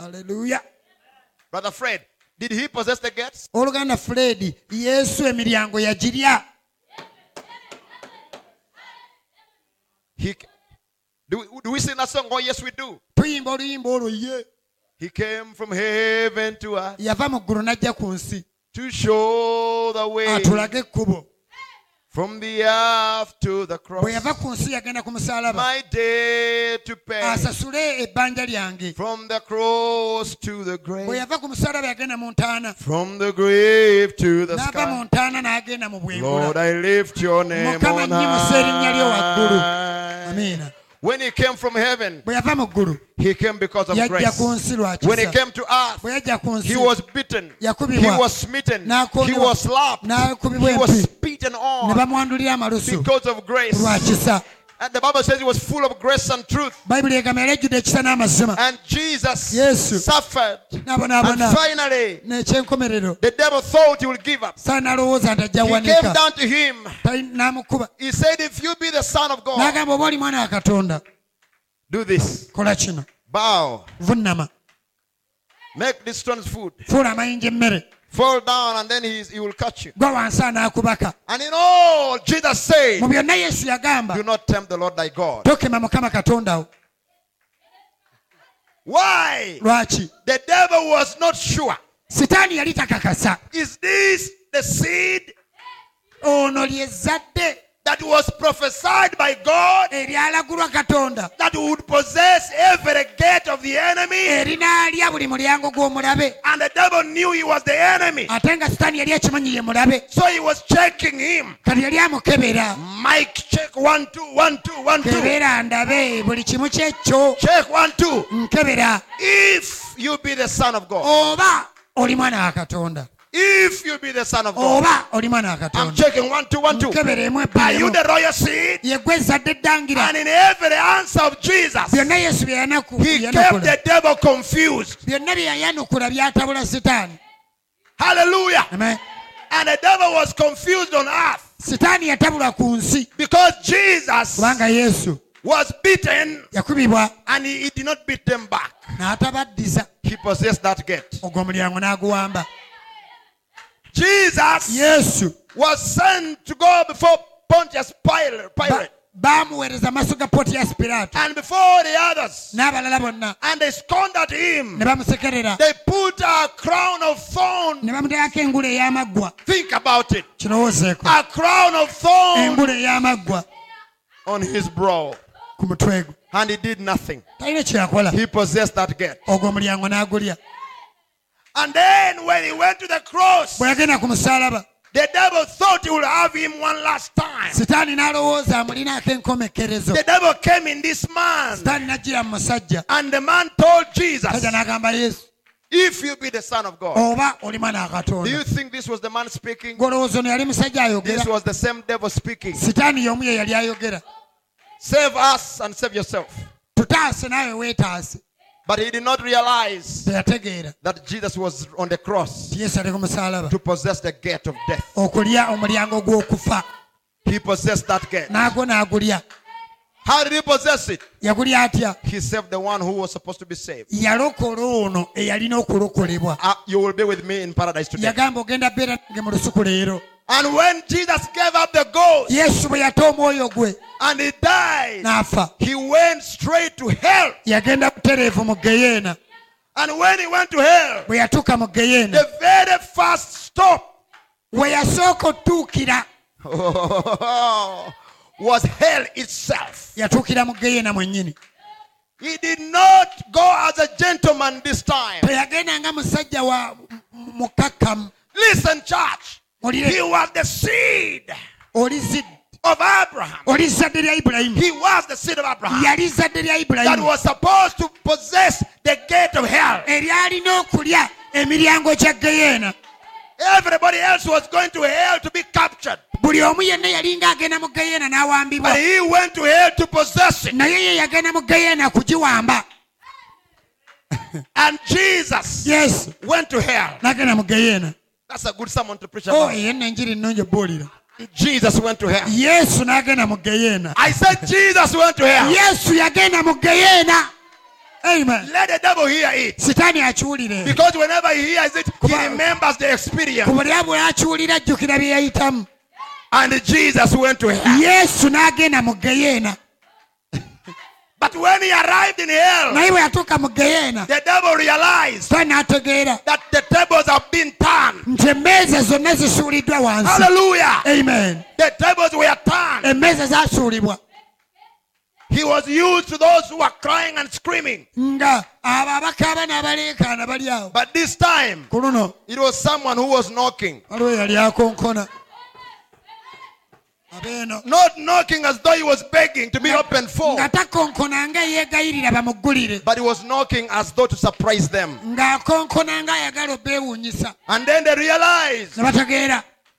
aleluya Brother Fred, did he possess the gates? oluganda fred yesu emiryango yagirya He do we, do we sing that song? Oh yes, we do. tuyimba oluyimba olwo ye He came from heaven to us yava mu ggulu n'ajja ku nsi to show the way atulage ekkubo from the earth to the cross. bwe yava ku nsi yagenda ku musalaba My day to pay asasule ebbanja lyange from the cross to the bwe grave, yava ku musalaba yagenda mu ntaana from the grave to the n'ava mu sky. ntaana n'agenda mu Lord, bwengula I lift your name Mukama on nnyimusa erinnya lyo waggulu. high. amiina When he came from heaven, bwe yava mu ggulu he came because of yajja grace. ku nsi lwa When he kisa came to earth, bwe yajja ku he nsi was beaten, he yakubibwa was smitten, he was slapped, n'akubibwa he was empi spitten ne on bamwandulira amalusu because of grace. lwa kisa And the Bible says he was full of grace and truth. bayibuli egamba yali ejjudde ekisa n'amazima And Jesus Yesu. suffered. And finally, n'ekyenkomerero the devil thought he would give up. saa n'alowooza nti ajja He came down to him. N'amukuba He said, If you be the Son of God, n'agamba oba oli mwana wa katonda do this. kola kino Bow. vunnama Make this stones food. fuula amayinja emmere Fall down, and then he, he will catch you. gwa wansi anaakubaka And in all, Jesus said, mu byonna yesu yagamba Do not tempt the Lord thy God. tokema mukama katonda Why? The devil was not sure. Is this the seed ono lyezzadde that was prophesied by God that would possess every gate of the enemy? erinaalya buli mulyango gw'omulabe And the devil knew he was the enemy. ate nga sitaani yali akimanyi ye mulabe So he was checking him. kati yali amukebera Mike, check one, two, one, two, one, two. kebera ndabe buli kimu kyekyo Check one, two. If you be the Son of God, oba oli mwana wa katonda if you be the Son of God, oba oli mwana wa I'm checking one, two, one, two. Are you the royal seed? yegwe ezzadde eddangira And in every answer of Jesus, byonna yesu bye yanaku- he kept the devil confused. bye yayanukula byatabula sitaani Hallelujah. Amen. And the devil was confused on earth sitaani yatabula ku nsi because Jesus kubanga yesu was beaten yakubibwa and he, he did not beat them back. n'atabaddiza He possessed that gate. ogwo omulyango n'aguwamba Jesus yesu was sent to go before Pontius Pilate, Pilate baamuweereza maaso ga potiyasi piraato and before the others, n'abalala bonna and they scorned him. ne bamusekerera They put a crown of thorn. ne bamuteekako engule ey'amaggwa Think about it. kirowoozeeko A crown of thorn engule ey'amaggwa on his brow. ku mutwe gwe And he did nothing. talina kyeyakola He possessed that gate. ogwo omulyango n'agulya And then when he went to the cross, bwe yagenda ku musaalaba the devil thought he would have him one last time. sitaani n'alowooza amulinaako enkomekerezo The devil came in this man. sitaani n'ajjira mu musajja And the man told Jesus, sajja n'agamba yesu If you be the Son of God. oba oli mwana wa Do you think this was the man speaking? golowooza ono yali musajja This was the same devil speaking. sitaani y'omu ye yali ayogera Save us and save yourself. Tutaase naawe weetaase But he did not realize that Jesus was on the cross ti yesu ali ku musaalaba to possess the gate of death. okulya omulyango gw'okufa He possessed that gate. How did he possess it? He saved the one who was supposed to be saved. yalokola ono eyalina okulokolebwa Uh, you will be with me in paradise today. Yagamba ogenda beera nange mu lusuku leero And when Jesus gave up the ghost yesu bwe yata omwoyo gwe and he died, n'afa he went straight to hell. yagenda butereevu mu geyeena And when he went to hell, bwe yatuuka mu geyeena the very first stop we yasooka otuukira <laughs> was hell itself. yatuukira mu geyeena mwennyini He did not go as a gentleman this time. teyagenda nga musajja wa m- mukakkamu Listen, church. He was the seed of Abraham. oli zadde lya ibulayimu He was the seed of Abraham yali zadde lya that ibulayimu was supposed to possess the gate of hell. eryalina okulya emiryango gya geyeena Everybody else was going to hell to be captured. buli omu yenna yalinga agenda mu geyeena n'awambibwa But he went to hell to possess it. naye ye yagenda mu geyeena kugiwamba And Jesus yesu went to hell. n'agenda mu geyeena That's a good sermon to preach o about. yenna enjiri nnungi buulira Jesus went to hell. yesu n'agenda mu geyeena I said Jesus went to hell. yesu yagenda mu geyeena amen Let the devil hear it. sitaani akiwulire Because whenever he hears it, he remembers the experience. ku buli abula akiwulira ajjukira bye yayitamu And Jesus went to hell. yesu n'agenda mu geyeena But when he arrived in hell, naye bwe yatuuka mu geyeena the devil realized n'ategeera that the tables have been turned. nti emmeeza zonna zisuuliddwa wansi Hallelujah. amen The tables were turned. emmeeza He was used to those who were crying and screaming. nga abo abakaaba n'abaleekaana bali awo But this time, ku luno it was someone who was knocking. waliwo yali akonkona abeeno Not knocking as though he was begging to be opened for, but he was knocking as though to surprise them. And then they realized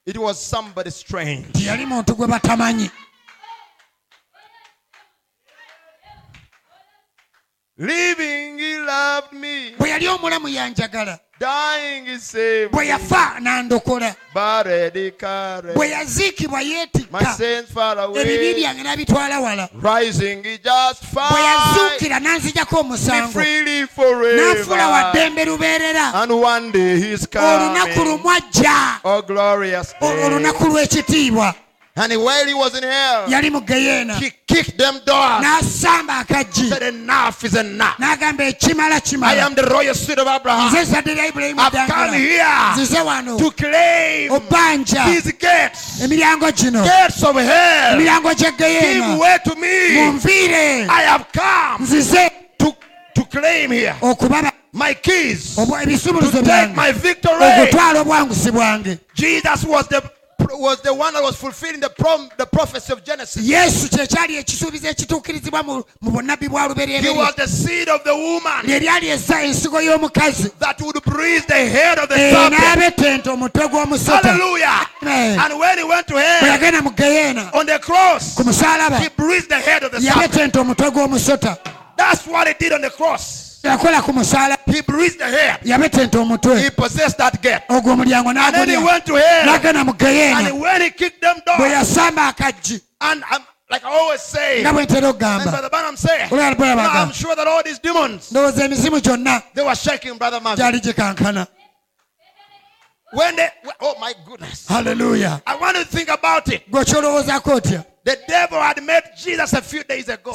it was somebody strange. Living, he loved me. Bwe yali omulamu yanjagala Dying, he saved bwe me. yafa n'andokola Buried, he carried bwe yaziikibwa my yeetikka ebibi byange n'abitwala wala Rising, he just bwe fine. yazuukira n'anzijako omusango freely n'afuula wa forever. ddembe lubeerera And one day he's olunaku coming. Oh, glorious O- day. olunaku lw'ekitiibwa And while he was in hell, yali mu geyeena he kicked them doors. n'asamba Said, Enough is enough. n'agamba ekimala I am the royal seed of Abraham. lya ibulayimu I've come here nzize wano. to claim these gates, emiryango gino gates of hell. emiryango Give way to me. munviire I have come nzize to, to claim here okubaba. my keys to take my victory. okutwala obwanguzi bwange. Jesus was the was the one that was fulfilling the prom, the prophecy of Genesis. yesu kyekyali ekisuubizo ekituukirizibwa mu mu bunnabbi bwa He lubereberye was the seed of the woman lye lyali essa ensigo y'omukazi that would bruise the head of the Eh, serpent. n'abetenta omutwe gw'omusota Hallelujah. Amen. And when he went to bwe hell yagenda mu geyeena on the cross, ku musalaba he bruised the head of the serpent. yabetenta omutwe gw'omusota That's what he did on the cross. Yakola ku musalaba He bruised the head. yabetenta omutwe He possessed that gate. ogwo omulyango And then he went to hell. n'agenda mu geyeena And when he kicked them bwe yasamba um, like I always say, nga and bwe ntera okugamba Brother Branham Brother you know, I'm sure that all these demons, ndowooza emizimu gyonna they were shaking Brother gikankana When they, oh my goodness. Hallelujah. I want to think about it. gwe okyolowoozaako otya The devil had met Jesus a few days ago.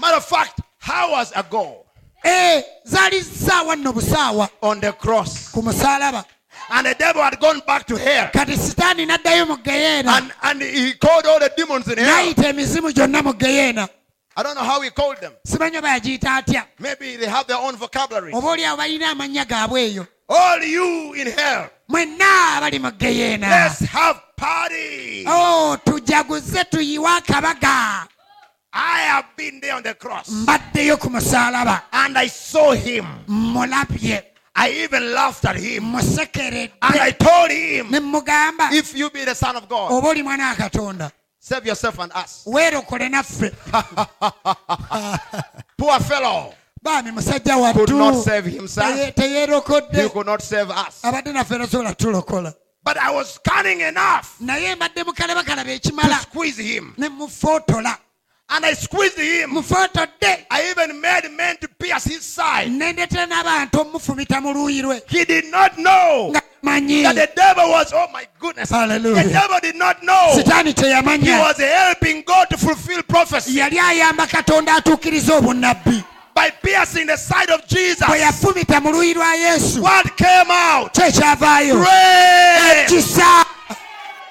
Matter of fact, hours ago ee zaali ssaawa nno busaawa on the cross. ku musalaba And the devil had gone back to hell. kati sitaani n'addayo mu geyeena And, and he called all the demons in hell. n'ayita emizimu gyonna mu geyeena I don't know how he called them. simanyi oba yagiyita atya Maybe they have their own vocabulary. oba oli awo balina amannya gaabwe eyo All you in hell, mwenna abali mu geyeena let's have party. o tujaguze tuyiwe akabaga I have been there on the cross. Mbaddeyo ku musalaba and I saw him. mulabye. I even laughed at him. And I told him, ne mugamba if you be the son of God, oba oli mwana wa katonda save yourself and us. <laughs> weerokole naffe. <laughs> Poor fellow. Musajja could wattu not save himself. Teye- He teyeerokodde could not save us. abadde naffe tasobola tulokola. But I was cunning enough naye mbadde mukalabakalaba to ekimala squeeze him. ne mufootola And I squeezed him. I even made men to pierce his side. nendetera n'abantu omufumita mu luuyi lwe He did not know that the devil was, oh my goodness. Hallelujah. The devil did not know. He was helping God to fulfill prophecy yali ayamba katonda atuukiriza obunnabbi by piercing the side of Jesus. bwe yafumita mu luuyi lwa yesu What came out? Grace.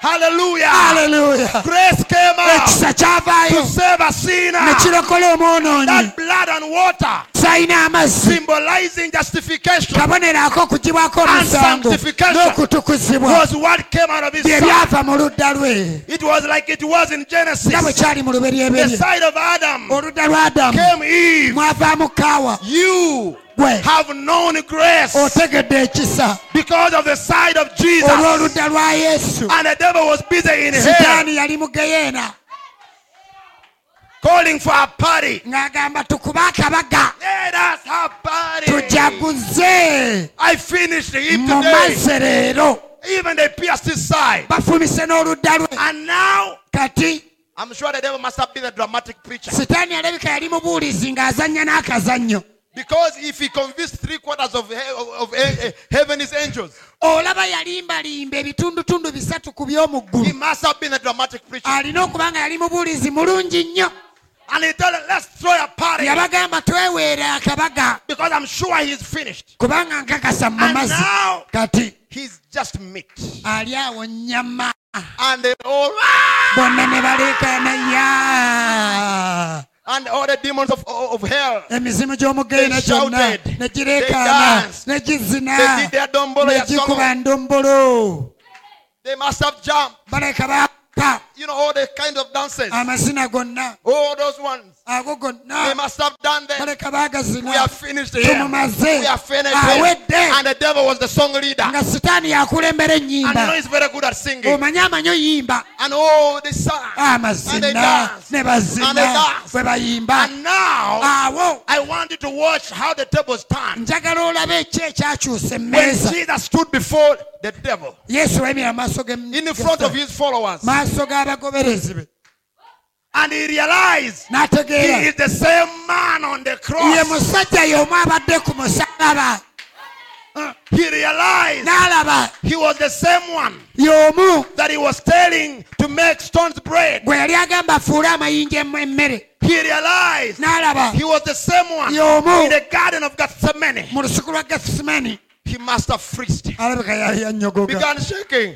Ekisa Hallelujah. Grace came out ekisa to kyavaayo save a sinner. omwonoonyi That blood and water. Sayina amazzi. Symbolizing justification. Okugibwako And sanctification. n'okutukuzibwa was what came out of his bye side. byava mu ludda lwe. It was like it was in Genesis. nga bwe kyali mu The side of Adam oludda lwa adamu came Eve. mwavaamu You gwe have known grace otegedde ekisa because of the side of Jesus. olw'oludda lwa yesu And the devil was busy in hell sitaani yali mu geyeena calling for a party. ng'agamba tukube akabaga Let us have party. tujaguze I finished him mu today. mazze leero Even they pierced his side. bafumise n'oludda lwe And now, kati I'm sure the devil must have been a dramatic preacher. Sitaani alabika yali mubuulizi ng'azannya n'akazannyo Because if he convinced three quarters of, of, of eh, eh, heaven's angels, olaba yalimbalimba ebitundutundu bisatu ku he by'omu ggulu must have been a dramatic preacher. alina okuba nga yali mubuulizi mulungi nnyo And he told them, let's throw a party. yabagamba tweweere akabaga Because I'm sure he's finished. kubanga nkakasa mu And mazzi now, kati he's just meat. ali awo nnyama And they all, ah! bonna ne baleekaana ya and all the demons of, of hell, emizimu They gyonna shouted. ne They gireekaana danced. ne gizina they did their dombolo ne ya solo. gikuba ndombolo They must have jumped. baleka You know, all the kind of dances. amazina gonna All those ones. They gonna must have done them. baleka baagazina We are finished here. We are finished awedde here. And the devil was the song leader. nga sitaani yakulembera And you know ennyimba he's very good at singing. amanyi oyimba And oh, they sang. And amazina ne bazina bwe bayimba now, awo I want you to watch how the tables turned. njagala olabe ki ekyakyusa When emmeeza Jesus stood before the devil yesu wemira maaso in the front of his followers. maaso g'abagoberezi be And he realized he is the same man on the cross. musajja y'omu abadde ku musalaba He realized he was the same one that he was telling to make stones bread. gwe yali agamba afuule amayinja emu emmere. He realized he was the same one in the garden of Gethsemane. mu lusuku lwa getsemani He must have freezed. alabika yali yanyogoga Began shaking.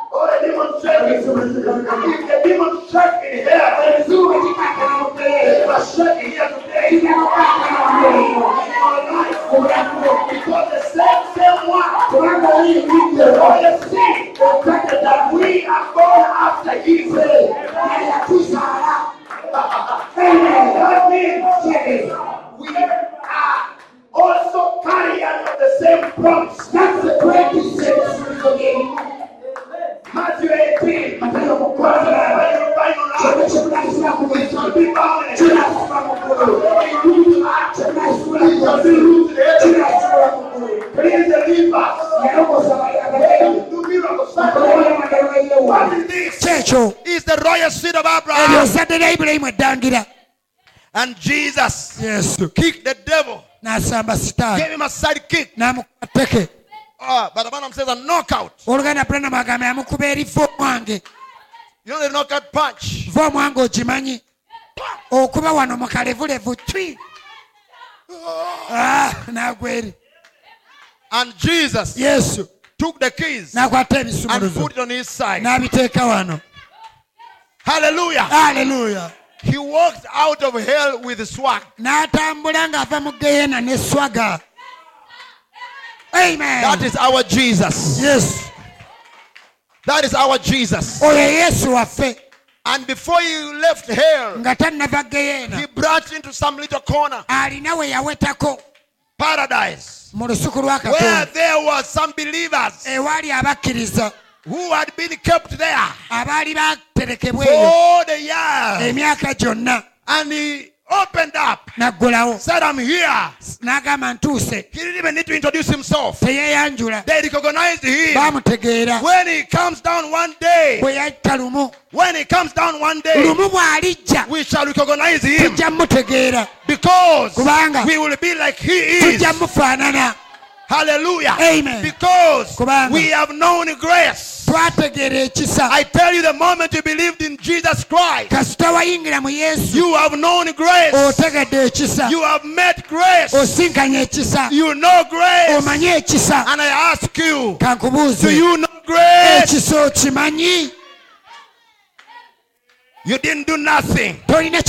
sitaani bw'aka waliwo ekyaliwo ebizibu bwe kikakana mu mbeera kubanga oyingidde We all see the fact that we are going after means we are also carriers of the same promise. That's the greatest is this? kyekyo Is the royal seed of eryo Abraham. zadde lya ibulayimu eddangira And Jesus yesu kicked the devil, n'asamba sitaani gave him a side kick. tteke Ah, but the man says a knockout. oluganda branamu agamba yamukuba eri vomwange You know the knockout punch. ogimanyi okuba wano kalevulevu twi Ah, n'agweri And Jesus yesu took the keys n'akwata and ebisumuluzo put it on his side. n'abiteeka wano Hallelujah. aleluya He walked out of hell with swag. n'atambula ng'ava mu geyena ne swaga amen That is our Jesus. yesu That is our Jesus. oyo yesu waffe And before he left hell, nga tannava geyena he branched into some little corner, alina we yawetako. paradise, mu lusuku lwa where there was some believers ewaali abakkiriza. who had been kept there abaali baterekebwa for eyo the years. emyaka gyonna. And he opened up, n'aggulawo said, I'm here. n'agamba ntuuse He didn't even need to introduce himself. teyeyanjula They recognized him. When he comes down one day, bwe yatta lumu when he comes down one day, lumu bw'alijja we shall recognize him tujja mutegeera because Kubanga. we will be like he is. tujja mufaanana Hallelujah. Amen. Because Kubanga. we have known grace. twategeera ekisa I tell you, the moment you believed in Jesus Christ, kasita wayingira mu yesu you have known grace. otegedde ekisa You have met grace. osinkanye ekisa You know grace. omanye ekisa And I ask you, do you know grace? ekisa okimanyi You didn't do nothing. tolina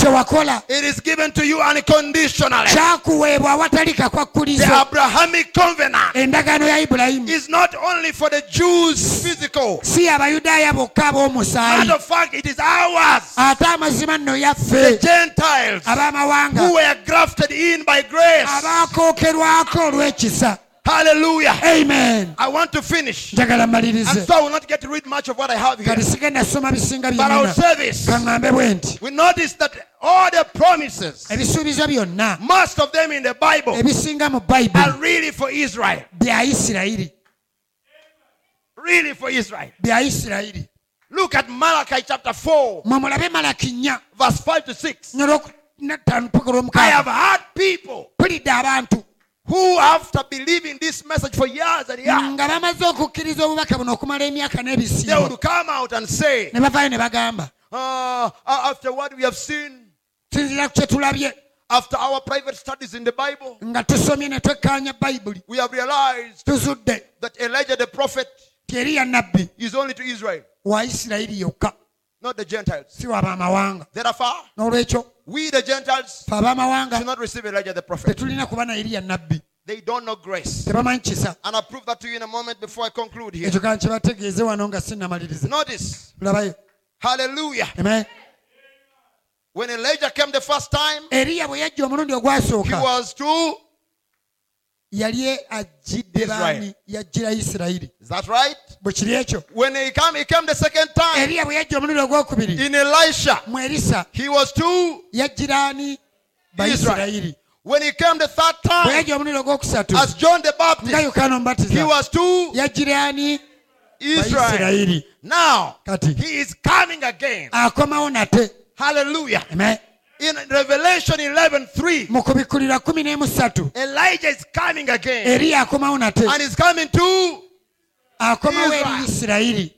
It is given to you unconditionally. kyakuweebwa awatali The kakwakkulizo Abrahamic covenant endagaano ya ibulayimu is not only for the Jews physical. si abayudaaya bokka Matter ab'omusaayi of fact, it is ours. ate amazima nno The yaffe Gentiles ab'amawanga who were grafted in by grace. olw'ekisa Hallelujah. amen I want to finish. And so I will not get to read much of what I have here. kati sigenda soma bisinga But I will say this. kaŋŋambe bwe nti We notice that all the promises, most of them in the Bible, are really for Israel. Really for Israel. Look at Malachi chapter 4, mwe mulabe malaki nnya verse 5 to 6. I have had people who, after believing this message for years and years, nga bamaze okukkiriza obubaka buno okumala emyaka they would come out and say, ne bavaayo ne bagamba uh, after what we have seen, sinzira ku kye tulabye. after our private studies in the Bible, nga tusomye ne twekkaanya bayibuli we have realized tuzudde that Elijah the prophet nabbi is only to Israel, wa isirayiri yokka. not the Gentiles. si w'abamawanga Therefore, n'olwekyo we the Gentiles fe abamawanga should not receive Elijah the prophet. tetulina kuba na eriya nabbi They don't know grace. tebamanyi kisa And I'll prove that to you in a moment before I conclude here. ekyo kanga kyebategeeze wano nga sinnamaliriza Notice, labayo hallelujah. amen When Elijah came the first time, eriya bwe yajja omulundi he ogwasooka was to, yali ajjidde baani yajjira isirayiri is that right? Bwe kiri ekyo. When he came, he came the second time. Eriya bwe yajja omulundi ogwokubiri. In Elisha. mu erisa. He was to yajjira bayisirayiri When he came the third time as John the Baptist, he was to Israel. Now, he is coming again. Hallelujah. Amen. In Revelation 11 3, kumi n'emu ssatu. Elijah is coming again. And he's coming to. Akomawo eri Israel. isirayiri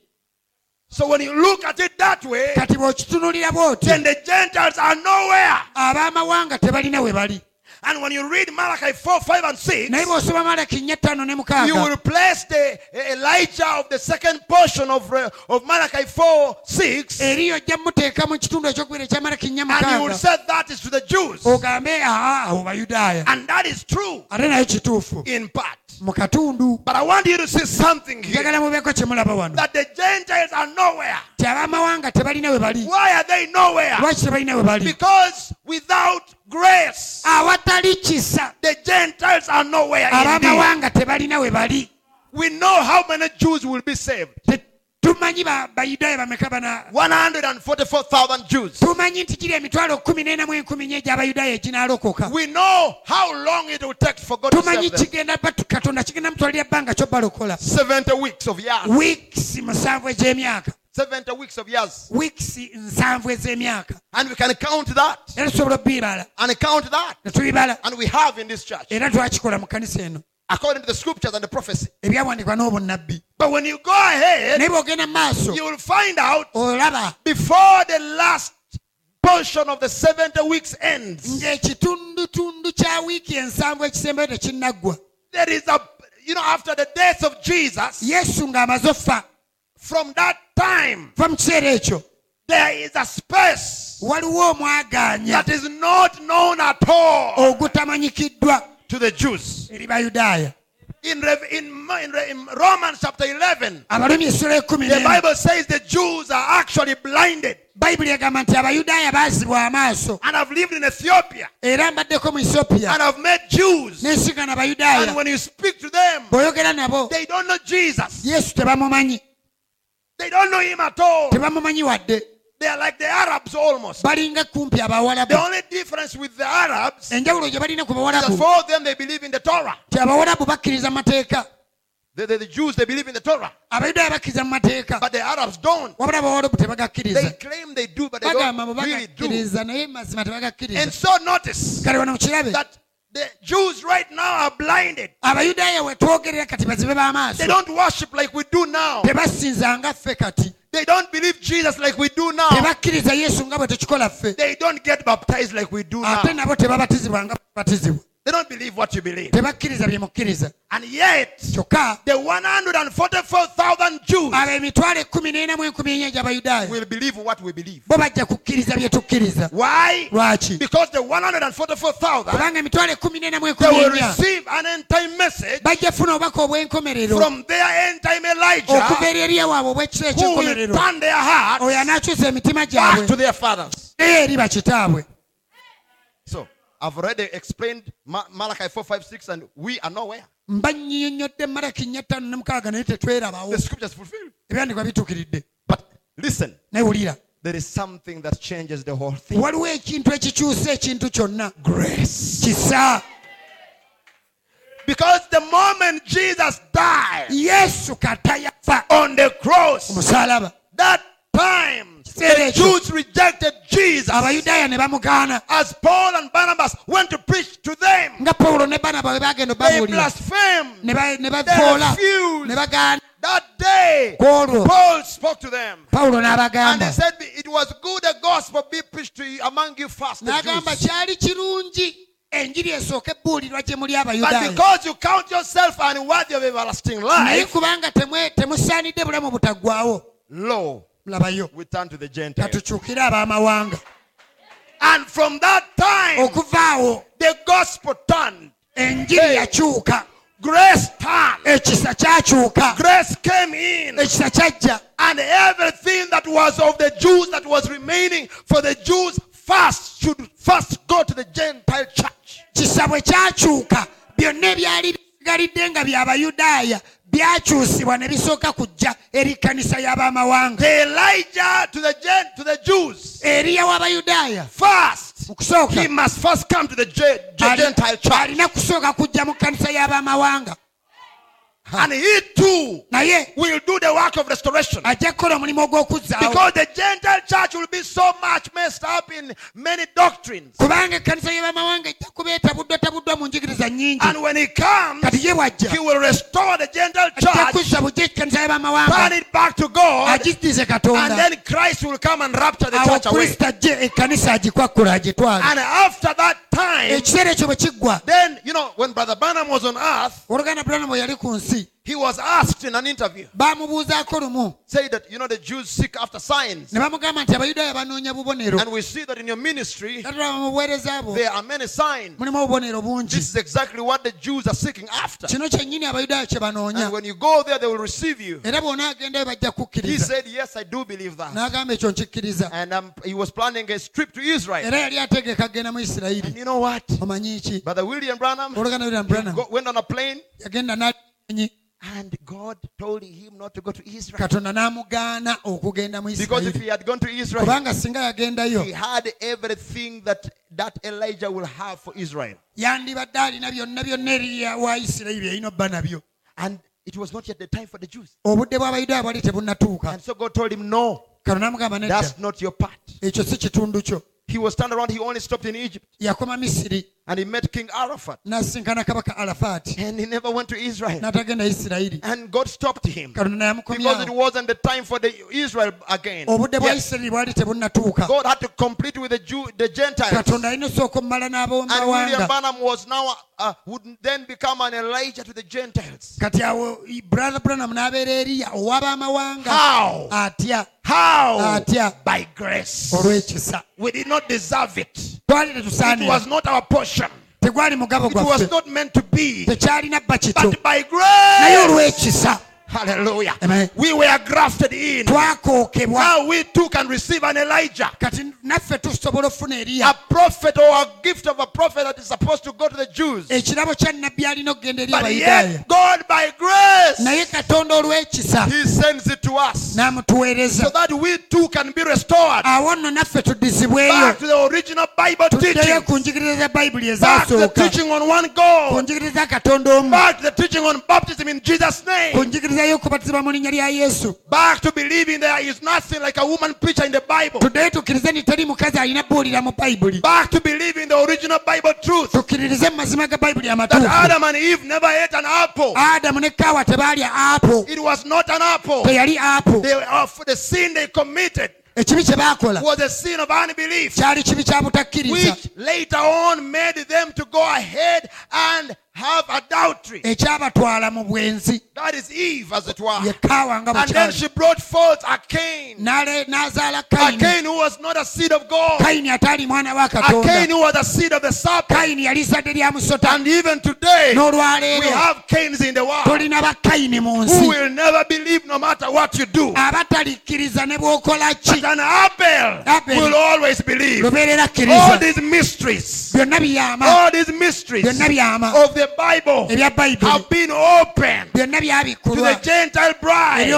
So when you look at it that way, kati bw'okitunulira bw'oti then the Gentiles are nowhere. ab'amawanga tebalina we bali And when you read Malachi 4 5 and 6, naye bw'osoma malaki nnya ttaano ne you will place the Elijah of the second portion of, uh, of Malachi 4 6, eriyo ojja muteeka mu kitundu ekyokubiri ekya malaki nnya and you will say that is to the Jews. ogambe aa abo bayudaaya. And that is true. Ate naye kituufu. In part. mu katundu. But I want you to see something here. Njagala mubeeko kye mulaba wano. That the Gentiles are nowhere. ti ab'amawanga tebalina we bali. Why are they nowhere? lwaki tebalina we bali? Because without grace, awatali kisa the Gentiles are nowhere. Ab'amawanga tebalina we bali We know how many Jews will be saved. Te- tumanyi bayudaaya bameka bana 144,000 Jews. tumanyi nti giri emitwalo kumi n'ena mu enkumi nye egy'abayudaaya eginaalokoka We know how long it will take for God to tumanyi save them. kigenda katonda kigenda mutwalira ebbanga kyobalokola 70 weeks of years. wiikisi musanvu ez'emyaka 70 weeks of years. wiikisi nsanvu ez'emyaka And we can count that. era tusobola okubibala And count that. And we have in this church. era twakikola mu kanisa eno According to the scriptures and the prophecy. But when you go ahead, naye bw'ogenda mu maaso you will find out before the last portion of the 70 weeks ends. ng'ekitundutundu kya wiiki ensanvu ekisembayo tekinnaggwa There is a, you know, after the death of Jesus, yesu ng'amaze offa from that time, va mu kiseera ekyo there is a space waliwo omwagaanya that is not known at all ogutamanyikiddwa to the Jews. eri bayudaaya In, in, in, Romans chapter 11, abalumi essula ekumi the Bible says the Jews are actually blinded bayibuli egamba nti abayudaaya baazibwa amaaso and i have lived in Ethiopia era mbaddeko mu ethiopia and have met Jews. And when you speak to them, bw'oyogera nabo they don't know Jesus. yesu tebamumanyi They don't know him at all. tebamumanyi wadde They are like the Arabs almost. balinga kumpi abawalabu The only difference with the Arabs enjawulo gye balina ku is that bawalabu for them they believe in the Torah. ti abawalabu bakkiriza mu mateeka The, the, the Jews they believe in the Torah, abayudaaya bakkiriza mu mateeka but the Arabs don't. wabula abawalabu They tebagakkiriza claim they do, but they bagamba don't really do. bagakkiriza naye mazima And tebagakkiriza so notice kale wano mukirabe that the Jews right now are blinded. abayudaaya we twogerera kati bazibe They don't worship like we do now. tebasinza nga ffe kati They don't believe Jesus like we do now. tebakkiriza yesu nga bwe tukikola ffe They don't get baptized like we do now. ate nabo tebabatizibwa nga bwe tubatizibwa They don't believe what you believe. tebakkiriza bye mukkiriza And yet, kyokka the 144,000 Jews abo emitwalo ekkumi n'ena mu enkumi enya gy'abayudaaya will believe what we believe. bo bajja kukkiriza bye tukkiriza. Why? lwaki? Because the 144,000 kubanga emitwalo ekkumi n'ena mu they enkumi will enya receive an end time message bajja funa obubaka obw'enkomerero. from their end time okuva Elijah eri eriya waabwe obw'ekiro who will eky'enkomerero. turn their hearts oyo anaakyusa emitima back gyabwe their fathers. naye eri bakitaabwe I've already explained Malachi 4, 5, 6, and we are nowhere. mba nnyonnyodde malaki nnya ttaano ne mukaaga naye tetwerabawo The scripture is fulfilled. But listen, there is something that changes the whole thing. waliwo ekintu ekikyusa ekintu kyonna Grace. Because the moment Jesus died on the cross, that time the Jews rejected Jesus abayudaaya ne bamugaana as Paul and Barnabas went to preach to them. nga pawulo ne banaba bwe bagenda They blasphemed. ne ba- ne They refused. ne bagaana That day, Paul spoke to them. And he said, It was good the gospel be preached to you among you first. The n'agamba Jews. kyali kirungi enjiri esooka ebbuulirwa gye muli abayudaaya because you count yourself unworthy of everlasting naye kubanga temusaanidde bulamu butaggwawo lo, we turn to the Gentiles. katukyukire ab'amawanga And from that time, the gospel turned. enjiri yakyuka Grace turned. ekisa kyakyuka Grace came in. ekisa kyajja And everything that was of the Jews that was remaining for the Jews first should first go to the Gentile church. kisa bwe kyakyuka byonna ebyali bisigalidde nga byabayudaaya byakyusibwa ne bisooka kujja eri kanisa y'abamawanga. The Elijah to the Gen- to the Jews. Eriya w'abayudaaya first. mu kusooka. He must first come to the Ge- Ge- ali- Gentile church. alina kusooka kujja mu kanisa y'abamawanga And he too naye will do the work of restoration. ajja kukola omulimu ogw'okuzzaawo Because the Gentile church will be so much messed up in many doctrines. kubanga ekkanisa y'abamawanga ejja kuba etabuddwatabuddwa mu njigiriza nnyingi. And when he comes, kati ye bw'ajja he will restore the Gentile church, kuzza bujja ekkanisa turn it back to God, and then Christ will come and rapture the church away. kristo ajje ekkanisa agikwakkula agitwala And after that time, ekiseera ekyo bwe kiggwa then, you know, when Brother Branham was on earth, oluganda bulana bwe yali ku nsi he was asked in an interview, baamubuuzaako lumu say that, you know, the Jews seek after signs. ne bamugamba nti abayudaaya banoonya bubonero And we see that in your ministry, tatulaba mu buweereza bwo there are many signs. mulimu obubonero bungi This is exactly what the Jews are seeking after. kino kyennyini abayudaaya kye banoonya And when you go there, they will receive you. era bw'onaagendayo bajja He kukkiriza said, Yes, I do believe that. n'agamba ekyo nkikkiriza And um, he was planning a trip to Israel. era yali ategeka kagenda mu And you know what? omanyi ki Brother William Branham oluganda william branham go- went on a plane, yagenda and God told him not to go to Israel. katonda n'amugaana okugenda mu Because if he had gone to Israel, singa yagendayo he had everything that that Elijah will have for Israel. yandibadde alina byonna byonna eriya wa isirayiri yalina obba nabyo And it was not yet the time for the Jews. obudde bw'abayudaaya bwali tebunnatuuka And so God told him, No, katonda n'amugamba nedda that's not your part. ekyo si kitundu kyo He was turned around, he only stopped in Egypt. And he met King Arafat. n'asinkana kabaka alafaati And he never went to Israel. And God stopped him. Because it wasn't the time for the Israel again. Yes. isirayiri bwali tebunnatuuka God had to complete with the Jew, the Gentiles. katonda alina osooka omumala And William Branham was now uh, would then become an Elijah to the Gentiles. kati awo brother branham n'abeera eriya ow'ab'amawanga How? How? By grace. We did not deserve it. It was not our portion. Tegwali mugabo It was gwaffe not meant to be. tekyalina bba kito But by naye grace. olw'ekisa Hallelujah. Amen. We were grafted in. Now we too can receive an Elijah. A prophet or a gift of a prophet that is supposed to go to the Jews. ekirabo kya nabbi alina okugenda eri But yet, God by grace, naye katonda olw'ekisa He sends it to us. so that we too can be restored awo nno naffe tuddizibweyo back to the original Bible teaching, ku njigiriza za bayibuli back to the teaching on one God, njigiriza za katonda omu back to the teaching on baptism in Jesus' name, njigiriza y'okubatizibwa mu linnya lya yesu. Back to believing there is nothing like a woman preacher in the Bible, tuddeyo tukkirize nti teri mukazi alina buulira mu bayibuli back to believing the original Bible truth. Tukkiririze mu mazima ga bayibuli that amatuufu Adam and Eve never ate an apple. adamu ne kawa tebaalya apo It was not an apple. teyali apo They, uh, the sin they committed ekibi kye baakola. was a sin of unbelief. kyali kibi kya butakkiriza which later on made them to go ahead and have adultery. ekyabatwala mu bwenzi That is Eve, as it were. nga And then bukyali she brought forth a Cain. N'ale- n'azaala A kayini Cain who was not a seed of God. kayini ataali mwana wa A Cain katonda who was a seed of the serpent. kayini yali zadde lya musota And even today, we n'olwaleero have Cains in the world tulina bakayini mu who nsi will never believe no matter what you do. abatalikkiriza ne bw'okola ki But an Abel Abel. will always believe. lubeerera All kkiriza these mysteries, byonna all these mysteries byonna byama of the Bible have been opened to the Gentile bride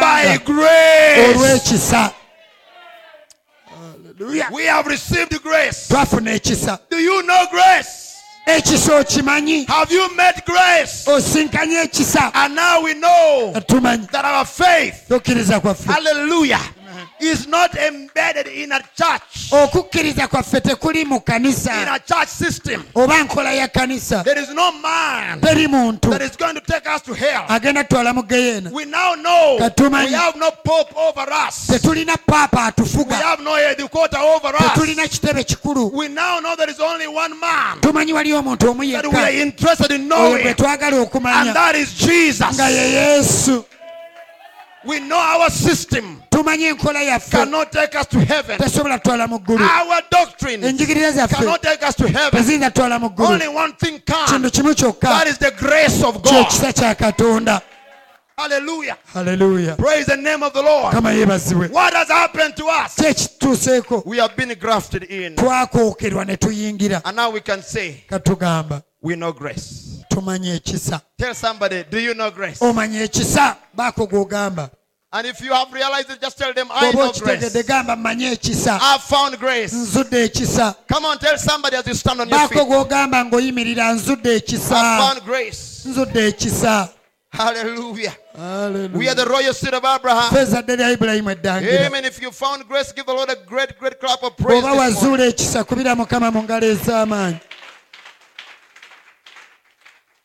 by grace. We have received grace. Do you know grace? ekisa okimanyi Have you met grace? osinkanye ekisa And now we know tumanyi that our faith, okukkiriza kwaffe hallelujah, is not embedded in a church, okukkiriza kwaffe tekuli mu in kanisa a church system. oba nkola ya kanisa. There is no man teri muntu. that is going to take us to hell. agenda tutwala mu geyeena We now know we have no pope over us. tetulina paapa We atufuga have no headquarter over tetulina us. kitebe kikulu. We now know there is only one man tumanyi wali omuntu omu that we are interested in oyo gwe knowing, twagala and okumanya that is Jesus. nga ye yesu. We know our system tumanyi enkola yaffe cannot take us to heaven. tesobola tutwala mu ggulu Our doctrine enjigiriza zaffe cannot take us to heaven. mu ggulu Only one thing kintu can. kimu kyokka That is the grace of God. kyekisa kya katonda Hallelujah. haleluya Praise the name of the Lord. What has happened to us? We have been grafted in. twakookerwa ne tuyingira And now we can say, katugamba we know grace. Tell somebody, do you know grace? omanyi ekisa baako gwogamba And if you have realized it, just tell them, I know grace. gamba mmanyi ekisa I've found grace. Come on, tell somebody as you stand on your feet. gwogamba ng'oyimirira nzudde I found grace. ekisa Hallelujah. We are the royal seed of Abraham. ffe ezadde lya ibulayimu eddangira Amen. If you found grace, give the Lord a great, great clap of praise. oba this morning. wazuula ekisa kubira mukama mu ngalo ez'amaanyi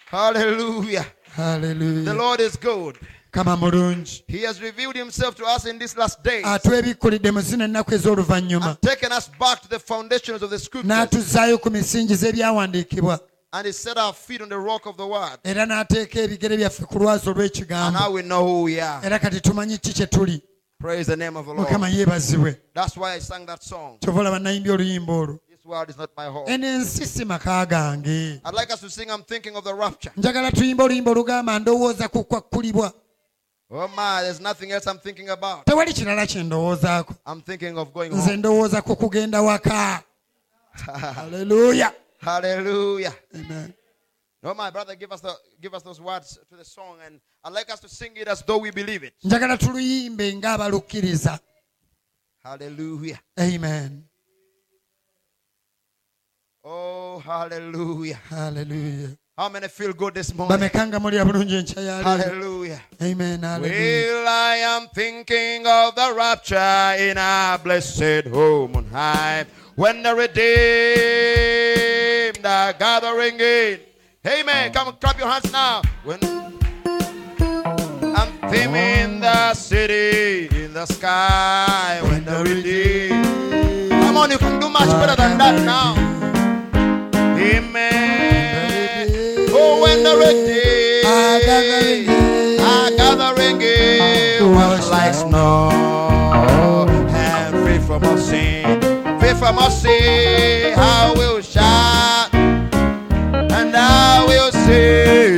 Hallelujah. The Lord is good. Kama mulungi He has revealed himself to us in these last days ah, atwebikkulidde mu zino ennaku ez'oluvannyuma and taken us back to the foundations of the scriptures ku misingizo ebyawandiikibwa and he set our feet on the rock of the word. era n'ateeka ebigere byaffe ku lwazi And now we know who we are. era kati tumanyi ki kye tuli Praise the name of the mukama Lord. That's why I sang that song. kyova olaba nayimbye oluyimba olwo This world is not my home. eno ensi si maka gange I'd like us to sing I'm thinking of the rapture. Oh my, there's nothing else I'm thinking about. tewali kirala kye ndowoozaako I'm thinking of going nze home. ndowooza ku kugenda waka <laughs> haleluya Hallelujah. Amen. Oh my brother, give us the give us those words to the song, and I'd like us to sing it as though we believe it. njagala tuluyimbe ng'abalukkiriza Hallelujah. amen Oh, hallelujah. haleluya How many feel good this morning? bameka nga mulya bulungi enkya ya leero Hallelujah. amen haleluya Well, I am thinking of the rapture in a blessed home on high when the redeemed are gathering in. Amen. Come clap your hands now. When I'm in the city in the sky when the redeemed. Come on, you can do much better than that now. Amen when the redeemed are gathering in, are gathering in like snow, and free from all sin, free from all sin, I will shout and I will sing.